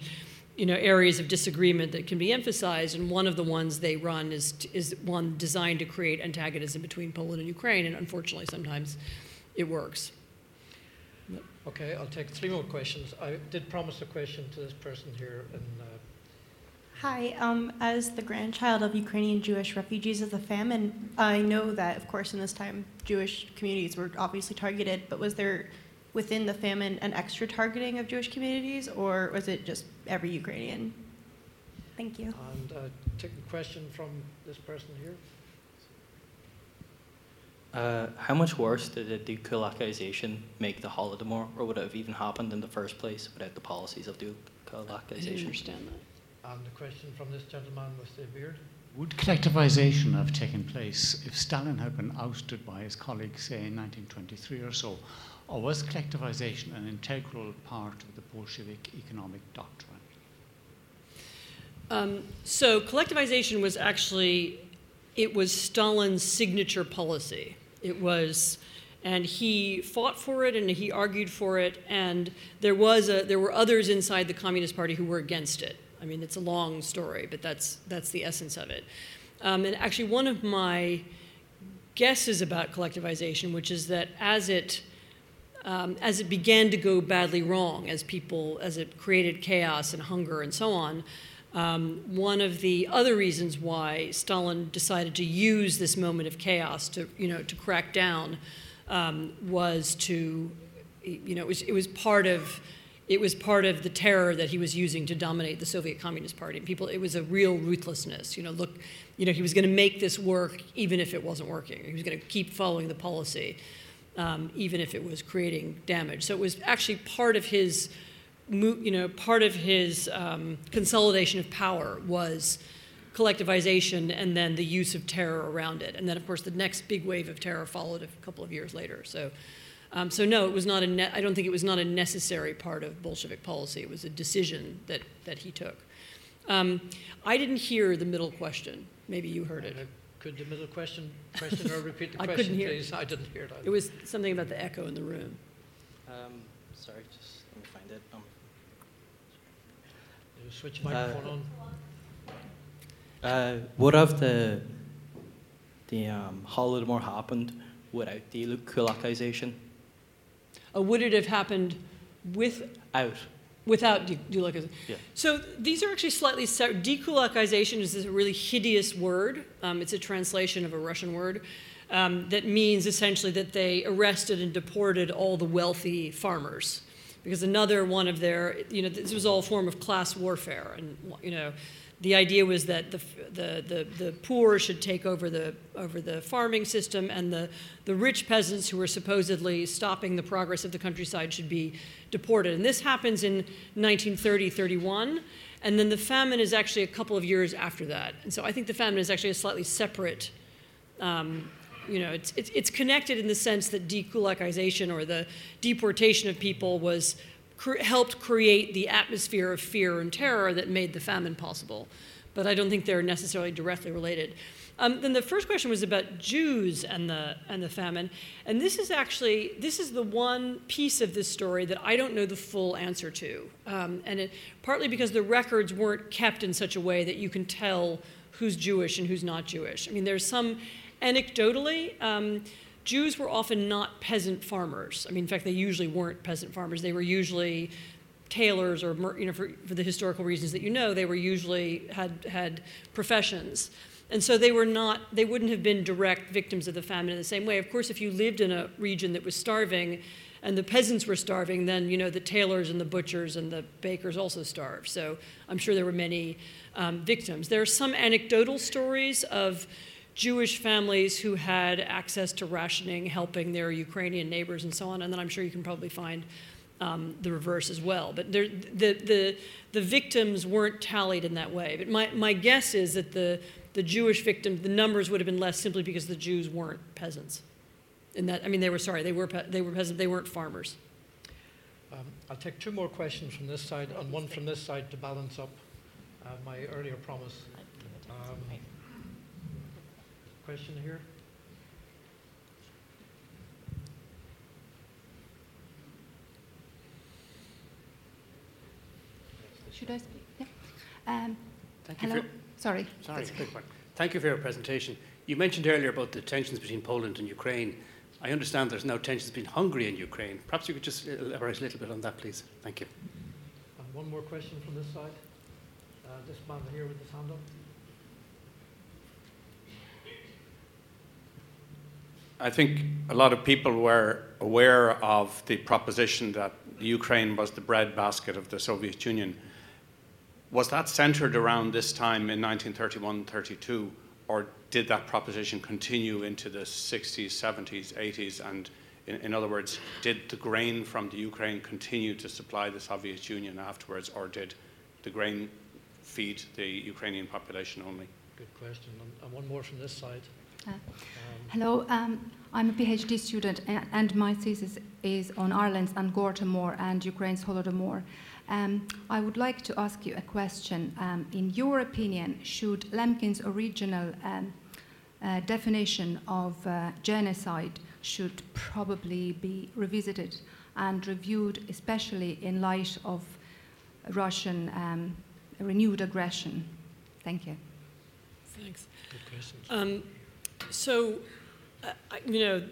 you know, areas of disagreement that can be emphasized. And one of the ones they run is, is one designed to create antagonism between Poland and Ukraine. And unfortunately, sometimes it works. Okay, I'll take three more questions. I did promise a question to this person here in uh, Hi, um, as the grandchild of Ukrainian Jewish refugees of the famine, I know that, of course, in this time, Jewish communities were obviously targeted, but was there within the famine an extra targeting of Jewish communities, or was it just every Ukrainian? Thank you. And uh, take a question from this person here. Uh, how much worse did the dekulakization make the Holodomor, or would it have even happened in the first place without the policies of dekulakization? I didn't understand that. And the question from this gentleman with the beard. Would collectivization have taken place if Stalin had been ousted by his colleagues, say, in 1923 or so? Or was collectivization an integral part of the Bolshevik economic doctrine? Um, so collectivization was actually, it was Stalin's signature policy. It was, and he fought for it and he argued for it, and there was a, there were others inside the Communist Party who were against it. I mean, it's a long story, but that's, that's the essence of it. Um, and actually, one of my guesses about collectivization, which is that as it um, as it began to go badly wrong, as people, as it created chaos and hunger and so on, um, one of the other reasons why Stalin decided to use this moment of chaos to, you know, to crack down um, was to, you know, it was, it was part of it was part of the terror that he was using to dominate the Soviet Communist Party. People, it was a real ruthlessness. You know, look, you know, he was going to make this work even if it wasn't working. He was going to keep following the policy, um, even if it was creating damage. So it was actually part of his, you know, part of his um, consolidation of power was collectivization and then the use of terror around it. And then, of course, the next big wave of terror followed a couple of years later. So. Um, so no, it was not a ne- I don't think it was not a necessary part of Bolshevik policy. It was a decision that, that he took. Um, I didn't hear the middle question. Maybe you heard it. Uh, could the middle question, question or repeat the *laughs* I question, couldn't hear. please? I didn't hear it. It was something about the echo in the room. Um, sorry, just let me find it. Um, you switch microphone uh, on. Uh, what of the the um, Holodomor happened without dekulakization? Uh, would it have happened without? Without dekulakization. Yeah. So these are actually slightly separate. Dekulakization is a really hideous word. Um, it's a translation of a Russian word um, that means essentially that they arrested and deported all the wealthy farmers. Because another one of their, you know, this was all a form of class warfare. And, you know, the idea was that the, the, the, the, poor should take over the, over the farming system, and the, the rich peasants who were supposedly stopping the progress of the countryside should be deported. And this happens in 1930 31. And then the famine is actually a couple of years after that. And so I think the famine is actually a slightly separate, um, you know, it's, it's, it's connected in the sense that dekulakization or the deportation of people was helped create the atmosphere of fear and terror that made the famine possible. But I don't think they're necessarily directly related. Um, then the first question was about Jews and the and the famine, and this is actually this is the one piece of this story that I don't know the full answer to, um, and it, partly because the records weren't kept in such a way that you can tell who's Jewish and who's not Jewish. I mean, there's some anecdotally. Um, Jews were often not peasant farmers. I mean, in fact, they usually weren't peasant farmers. They were usually tailors or, you know, for, for the historical reasons that you know, they were usually had, had professions. And so they were not, they wouldn't have been direct victims of the famine in the same way. Of course, if you lived in a region that was starving and the peasants were starving, then, you know, the tailors and the butchers and the bakers also starved. So I'm sure there were many um, victims. There are some anecdotal stories of Jewish families who had access to rationing, helping their Ukrainian neighbors and so on. And then I'm sure you can probably find um, the reverse as well. But the, the, the victims weren't tallied in that way. But my, my guess is that the, the Jewish victims, the numbers would have been less simply because the Jews weren't peasants. In that, I mean, they were sorry, they were they were peasants, they weren't farmers. Um, I'll take two more questions from this side and one from this side to balance up uh, my earlier promise. Um, question here? Should I speak? Yeah. Um, Thank you hello. for, Sorry. sorry, quick. Thank you for your presentation. You mentioned earlier about the tensions between Poland and Ukraine. I understand there's now tensions between Hungary and Ukraine. Perhaps you could just elaborate a little bit on that, please. Thank you. Uh, one more question from this side. Uh, this man here with his hand up. I think a lot of people were aware of the proposition that Ukraine was the breadbasket of the Soviet Union. Was that centered around this time in 1931 32, or did that proposition continue into the 60s, 70s, 80s? And in, in, other words, did the grain from the Ukraine continue to supply the Soviet Union afterwards, or did the grain feed the Ukrainian population only? Good question. And one more from this side. Hello, um, I'm a PhD student, and my thesis is on Ireland's Angor and Ukraine's Holodomor. Um, I would like to ask you a question. Um, in your opinion, should Lemkin's original um, uh, definition of uh, genocide should probably be revisited and reviewed, especially in light of Russian um, renewed aggression? Thank you. Thanks. Good question. So, uh, you know,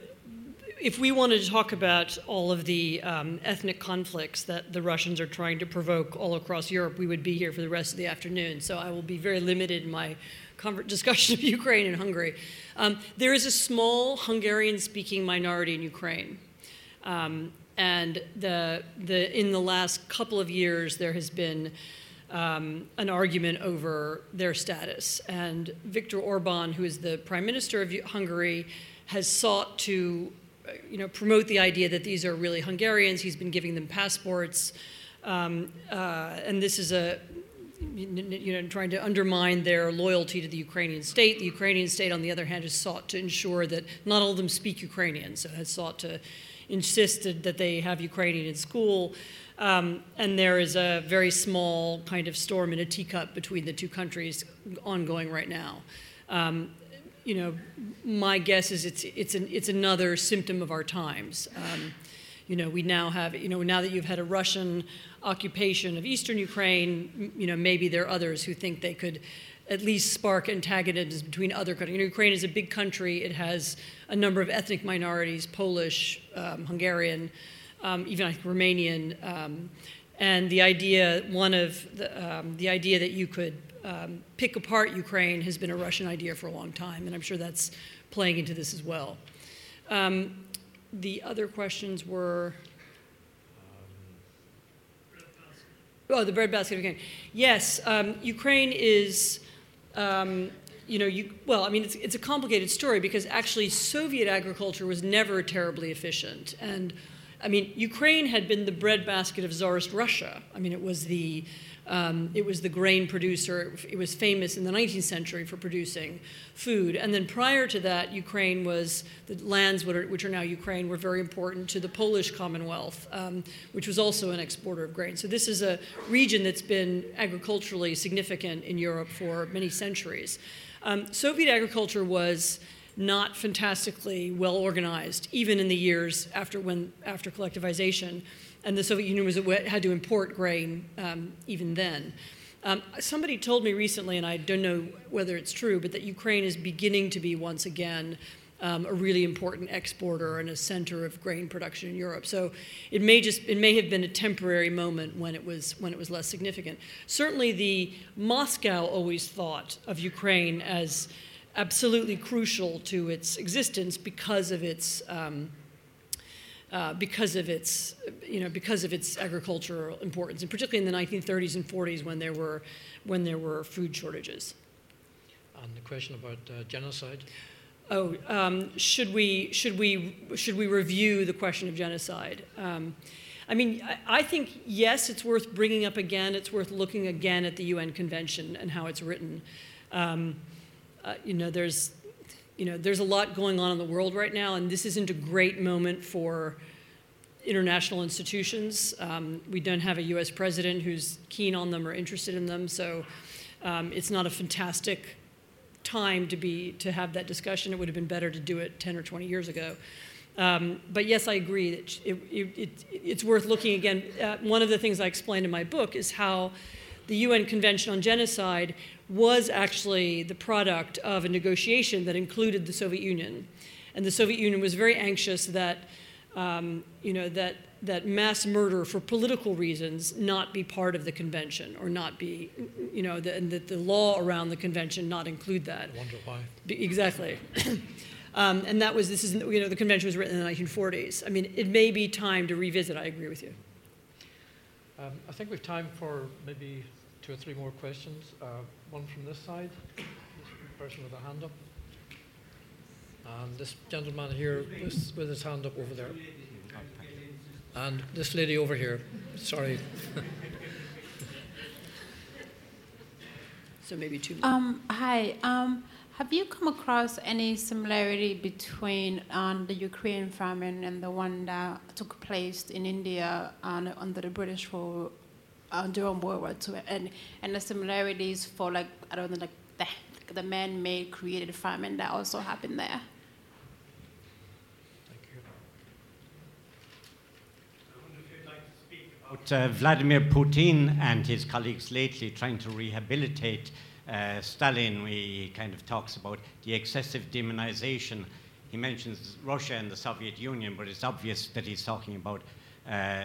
if we wanted to talk about all of the um, ethnic conflicts that the Russians are trying to provoke all across Europe, we would be here for the rest of the afternoon. So I will be very limited in my *laughs* discussion of Ukraine and Hungary. Um, there is a small Hungarian speaking minority in Ukraine. Um, and the, the, in the last couple of years, there has been um, an argument over their status. And Viktor Orban, who is the prime minister of Hungary, has sought to uh, you know, promote the idea that these are really Hungarians. He's been giving them passports. Um, uh, and this is a, you know, trying to undermine their loyalty to the Ukrainian state. The Ukrainian state, on the other hand, has sought to ensure that not all of them speak Ukrainian, so has sought to insist that they have Ukrainian in school. Um, and there is a very small kind of storm in a teacup between the two countries ongoing right now. Um, you know, my guess is it's, it's, an, it's another symptom of our times. Um, you know, we now have, you know, now that you've had a Russian occupation of eastern Ukraine, you know, maybe there are others who think they could at least spark antagonisms between other countries. You know, Ukraine is a big country. It has a number of ethnic minorities, Polish, um, Hungarian, um, even like Romanian, um, and the idea, one of the, um, the idea that you could um, pick apart Ukraine has been a Russian idea for a long time, and I'm sure that's playing into this as well. Um, the other questions were. Oh, the breadbasket of Ukraine. Yes, um, Ukraine is um, you know, you, well, I mean, it's, it's a complicated story because actually Soviet agriculture was never terribly efficient. And I mean, Ukraine had been the breadbasket of Tsarist Russia. I mean, it was the um, it was the grain producer. It was famous in the 19th century for producing food. And then prior to that, Ukraine was the lands which are now Ukraine were very important to the Polish Commonwealth, um, which was also an exporter of grain. So this is a region that's been agriculturally significant in Europe for many centuries. Um, Soviet agriculture was not fantastically well organized, even in the years after, when, after collectivization. And the Soviet Union was, had to import grain um, even then. Um, somebody told me recently, and I don't know whether it's true, but that Ukraine is beginning to be once again um, a really important exporter and a center of grain production in Europe. So it may just it may have been a temporary moment when it was when it was less significant. Certainly, the Moscow always thought of Ukraine as absolutely crucial to its existence because of its um, uh, because of its you know because of its agricultural importance, and particularly in the 1930s and 40s when there were when there were food shortages. and the question about uh, genocide. Oh, um, should we should we should we review the question of genocide? Um, I mean, I, I, think yes, it's worth bringing up again. It's worth looking again at the UN Convention and how it's written. Um, uh, you know, there's you know there's a lot going on in the world right now, and this isn't a great moment for international institutions. Um, we don't have a U.S. president who's keen on them or interested in them, so um, it's not a fantastic time to be to have that discussion. It would have been better to do it 10 or 20 years ago. Um, but yes, I agree that it, it, it, it's worth looking again. Uh, one of the things I explained in my book is how the UN Convention on Genocide was actually the product of a negotiation that included the Soviet Union. And the Soviet Union was very anxious that, um, you know, that that mass murder for political reasons not be part of the convention or not be, you know, the, and that the law around the convention not include that. I wonder why. Be, exactly. *coughs* um, and that was, this is, you know, the convention was written in the 1940s. I mean, it may be time to revisit, I agree with you. Um, I think we've time for maybe two or three more questions. Uh, one from this side, this person with a hand up. And this gentleman here with, with his hand up over there. And this lady over here, sorry. *laughs* so maybe two. Um, hi. Um, have you come across any similarity between um, the Ukrainian famine and the one that took place in India under the British rule uh, during World War II, and and the similarities for like I don't know like the, the man-made created famine that also happened there? Thank you. I wonder if you'd like to speak about uh, Vladimir Putin and his colleagues lately trying to rehabilitate uh, Stalin. He kind of talks about the excessive demonization. He mentions Russia and the Soviet Union, but it's obvious that he's talking about uh,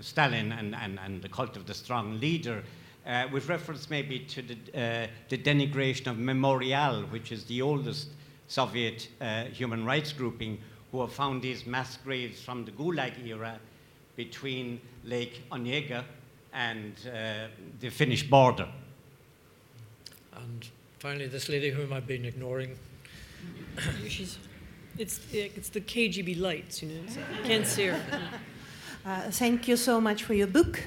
Stalin and, and, and the cult of the strong leader. Uh, with reference maybe to the, uh, the, denigration of Memorial, which is the oldest Soviet uh, human rights grouping, who have found these mass graves from the Gulag era between Lake Onega and uh, the Finnish border. And finally, this lady whom I've been ignoring. *coughs* She's, it's, it's the KGB lights, you know, so you can't see her. *laughs* Uh, thank you so much for your book.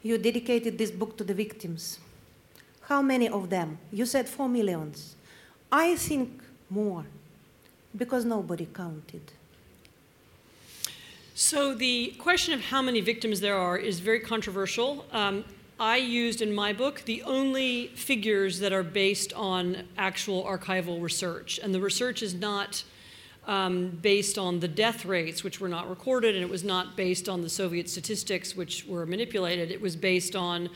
You dedicated this book to the victims. How many of them? You said four millions. I think more, because nobody counted. So the question of how many victims there are is very controversial. Um, I used in my book the only figures that are based on actual archival research, and the research is not um, based on the death rates, which were not recorded, and it was not based on the Soviet statistics, which were manipulated. It was based on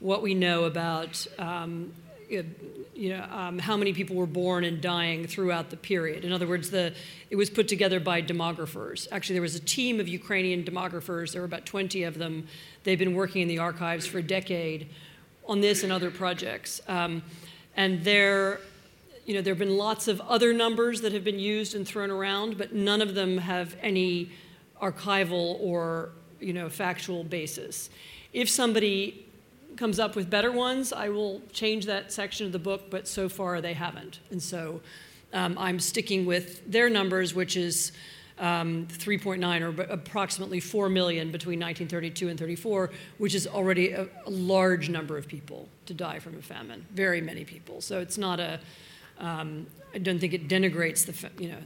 what we know about um, you know, um, how many people were born and dying throughout the period. In other words, the, it was put together by demographers. Actually, there was a team of Ukrainian demographers. There were about 20 of them. They've been working in the archives for a decade on this and other projects. Um, and there, you know, there have been lots of other numbers that have been used and thrown around, but none of them have any archival or you know, factual basis. If somebody comes up with better ones, I will change that section of the book, but so far they haven't. And so um, I'm sticking with their numbers, which is um, 3.9 or approximately 4 million between 1932 and 34, which is already a, a, large number of people to die from a famine, very many people. So it's not a, um, I don't think it denigrates the, you know,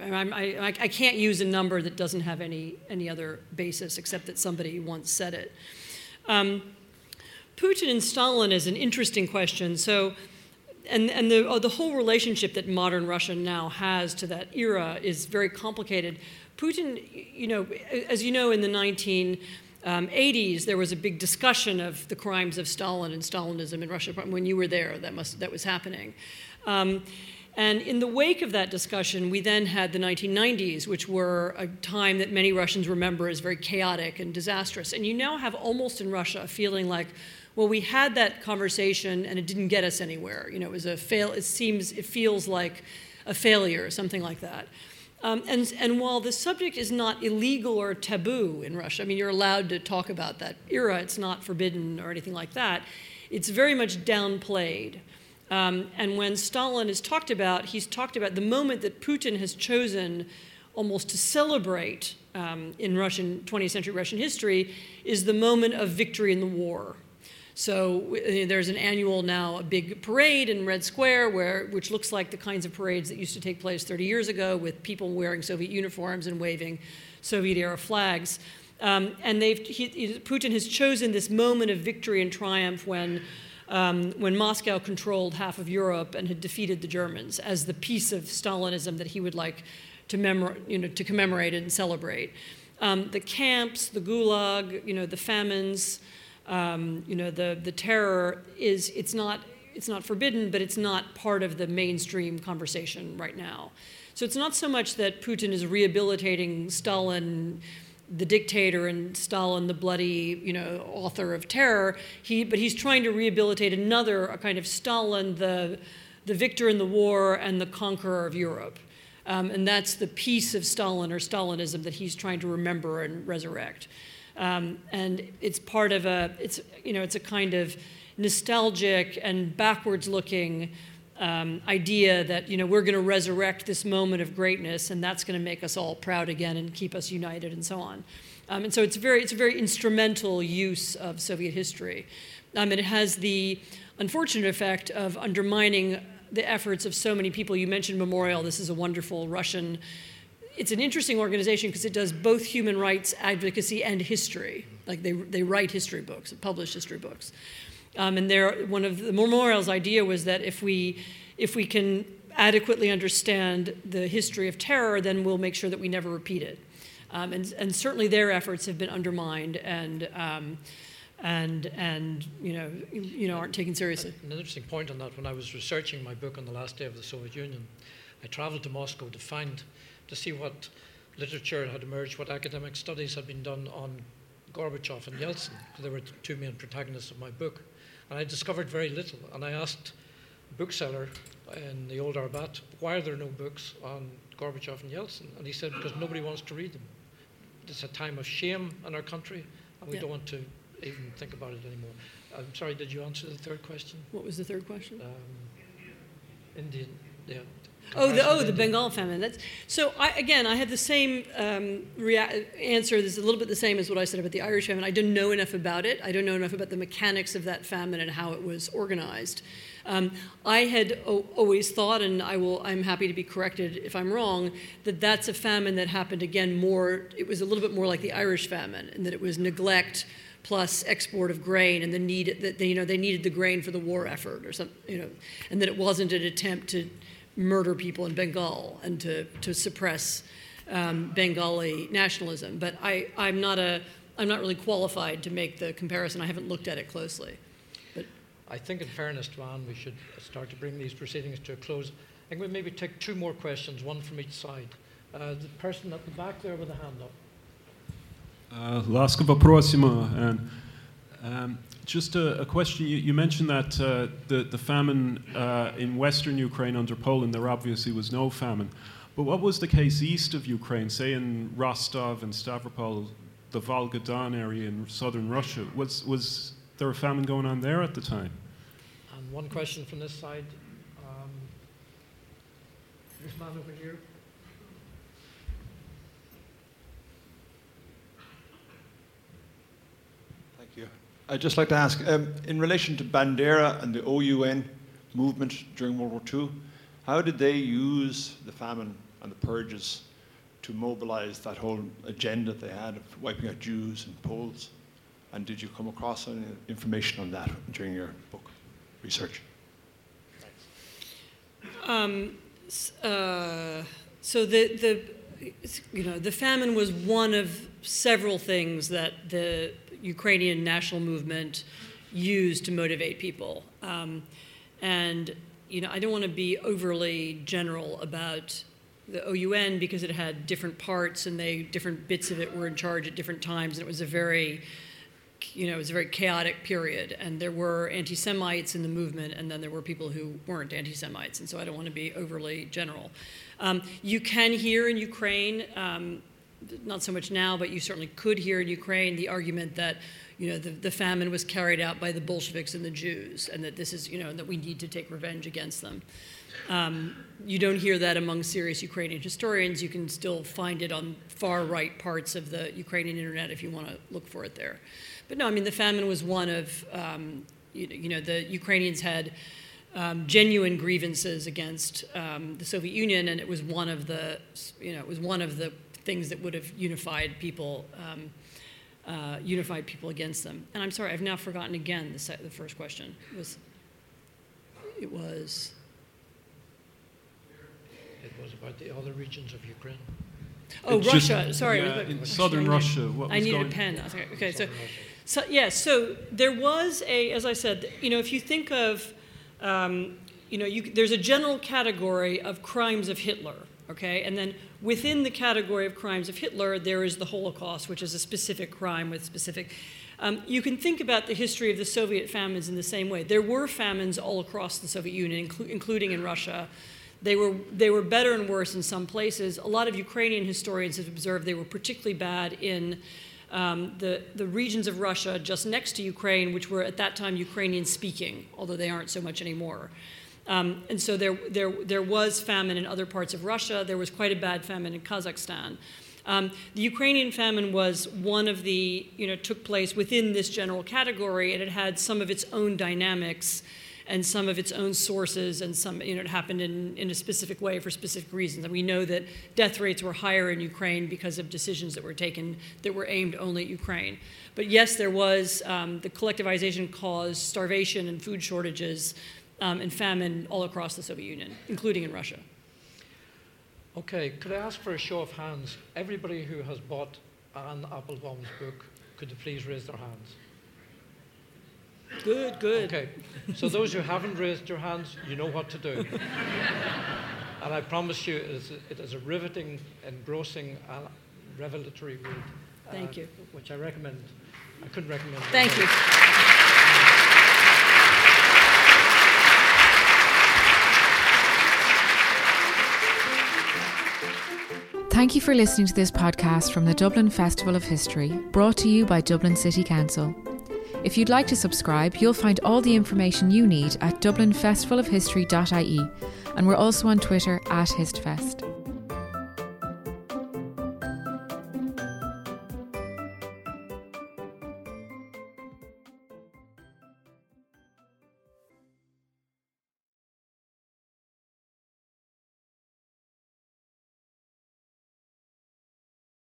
I, I, I can't use a number that doesn't have any, any other basis except that somebody once said it. Um, Putin and Stalin is an interesting question. So, and, and the, oh, the whole relationship that modern Russia now has to that era is very complicated. Putin, you know, as you know, in the 1980s, um, there was a big discussion of the crimes of Stalin and Stalinism in Russia. When you were there, that, must, that was happening. Um, and in the wake of that discussion, we then had the 1990s, which were a time that many Russians remember as very chaotic and disastrous. And you now have almost in Russia a feeling like, well, we had that conversation and it didn't get us anywhere. You know, it was a fail. It seems, it feels like a failure something like that. Um, and, and while the subject is not illegal or taboo in Russia, I mean, you're allowed to talk about that era, it's not forbidden or anything like that, it's very much downplayed. Um, and when Stalin is talked about, he's talked about the moment that Putin has chosen almost to celebrate um, in Russian 20th century Russian history is the moment of victory in the war. So uh, there's an annual now a big parade in Red Square where which looks like the kinds of parades that used to take place 30 years ago with people wearing Soviet uniforms and waving Soviet era flags. Um, and they've, he, Putin has chosen this moment of victory and triumph when, um, when Moscow controlled half of Europe and had defeated the Germans as the piece of Stalinism that he would like to, memor- you know, to commemorate and celebrate. Um, the camps, the gulag, you know, the famines, um, you know, the, the terror is, it's not, it's not forbidden, but it's not part of the mainstream conversation right now. So it's not so much that Putin is rehabilitating Stalin the dictator and Stalin, the bloody, you know, author of terror. He, but he's trying to rehabilitate another, a kind of Stalin, the, the victor in the war and the conqueror of Europe. Um, and that's the piece of Stalin or Stalinism that he's trying to remember and resurrect. Um, and it's part of a, it's, you know, it's a kind of nostalgic and backwards looking um, idea that you know we're going to resurrect this moment of greatness and that's going to make us all proud again and keep us united and so on. Um, and so it's very it's a very instrumental use of Soviet history. Um, and it has the unfortunate effect of undermining the efforts of so many people. You mentioned Memorial. This is a wonderful Russian. It's an interesting organization because it does both human rights advocacy and history. Like they, they write history books, publish history books. Um, and there, one of the memorial's idea was that if we, if we can adequately understand the history of terror, then we'll make sure that we never repeat it. Um, and, and, certainly their efforts have been undermined and, um, and, and you, know, you know, aren't taken seriously. An interesting point on that, when I was researching my book on the last day of the Soviet Union, I traveled to Moscow to find, to see what literature had emerged, what academic studies had been done on Gorbachev and Yeltsin, because they were the two main protagonists of my book. And I discovered very little. And I asked a bookseller in the old Arbat, why are there no books on Gorbachev and Yeltsin? And he said, because nobody wants to read them. It's a time of shame in our country, and we yeah. don't want to even think about it anymore. I'm sorry, did you answer the third question? What was the third question? Um, Indian, yeah. Oh, the, oh, the Bengal famine. That's, so I, again, I had the same um, rea- answer. This is a little bit the same as what I said about the Irish famine. I didn't know enough about it. I don't know enough about the mechanics of that famine and how it was organized. Um, I had o- always thought, and I will, I'm happy to be corrected if I'm wrong, that that's a famine that happened again more. It was a little bit more like the Irish famine, and that it was neglect plus export of grain and the need that they, you know they needed the grain for the war effort or something you know and that it wasn't an attempt to murder people in Bengal and to, to suppress um, Bengali nationalism. But I, I'm, not a, I'm not really qualified to make the comparison. I haven't looked at it closely. But I think, in fairness to Anne, we should start to bring these proceedings to a close. I think we maybe take two more questions, one from each side. Uh, the person at the back there with a hand up. Uh, ласково просим, um, just a, a question. You, you, mentioned that uh, the, the famine uh, in western Ukraine under Poland, there obviously was no famine. But what was the case east of Ukraine, say in Rostov and Stavropol, the Volga Don area in southern Russia? Was, was there a famine going on there at the time? And one question from this side. Um, this man over here. I'd just like to ask, um, in relation to Bandera and the OUN movement during World War II, how did they use the famine and the purges to mobilize that whole agenda they had of wiping out Jews and Poles? And did you come across any information on that during your book research? Um, uh, so the, the you know the famine was one of several things that the Ukrainian national movement used to motivate people. Um, and you know, I don't want to be overly general about the OUN because it had different parts and they different bits of it were in charge at different times, and it was a very you know, it was a very chaotic period, and there were anti Semites in the movement, and then there were people who weren't anti Semites, and so I don't want to be overly general. Um, you can hear in Ukraine um, not so much now, but you certainly could hear in Ukraine the argument that you know, the, the famine was carried out by the Bolsheviks and the Jews, and that this is, you know, that we need to take revenge against them. Um, you don't hear that among serious Ukrainian historians. You can still find it on far right parts of the Ukrainian internet if you want to look for it there. But no, I mean, the famine was one of, um, you, you, know, the Ukrainians had um, genuine grievances against um, the Soviet Union, and it was one of the, you know, it was one of the things that would have unified people, um, uh, unified people against them. And I'm sorry, I've now forgotten again the, the first question. It was, it was. It was about the other regions of Ukraine. Oh, It Russia. just- Sorry. yeah, wait, in wait, southern I Russia, what I need going- a pen. Okay, okay so, so, yeah, so there was a, as I said, you know, if you think of, um, you know, you, there's a general category of crimes of Hitler, okay? And then within the category of crimes of Hitler, there is the Holocaust, which is a specific crime with specific. Um, you can think about the history of the Soviet famines in the same way. There were famines all across the Soviet Union, inclu- including in Russia. They were, they were better and worse in some places. A lot of Ukrainian historians have observed they were particularly bad in um, the, the regions of Russia just next to Ukraine, which were at that time Ukrainian speaking, although they aren't so much anymore. Um, and so there, there, there was famine in other parts of Russia. There was quite a bad famine in Kazakhstan. Um, the Ukrainian famine was one of the, you know, took place within this general category, and it had some of its own dynamics and some of its own sources, and some, you know, it happened in, in a specific way for specific reasons. And we know that death rates were higher in Ukraine because of decisions that were taken that were aimed only at Ukraine. But yes, there was, um, the collectivization caused starvation and food shortages um, and famine all across the Soviet Union, including in Russia. Okay, could I ask for a show of hands? Everybody who has bought Anne Applebaum's book, could you please raise their hands? Good, good. Okay, so those who haven't raised your hands, you know what to do. and I promise you, it is, a, it is a riveting, engrossing, uh, revelatory read. uh, Thank you. Which I recommend. I couldn't recommend. it Thank you. Thank you for listening to this podcast from the Dublin Festival of History, brought to you by Dublin City Council. If you'd like to subscribe, you'll find all the information you need at dublinfestivalofhistory.ie, and we're also on Twitter at HistFest.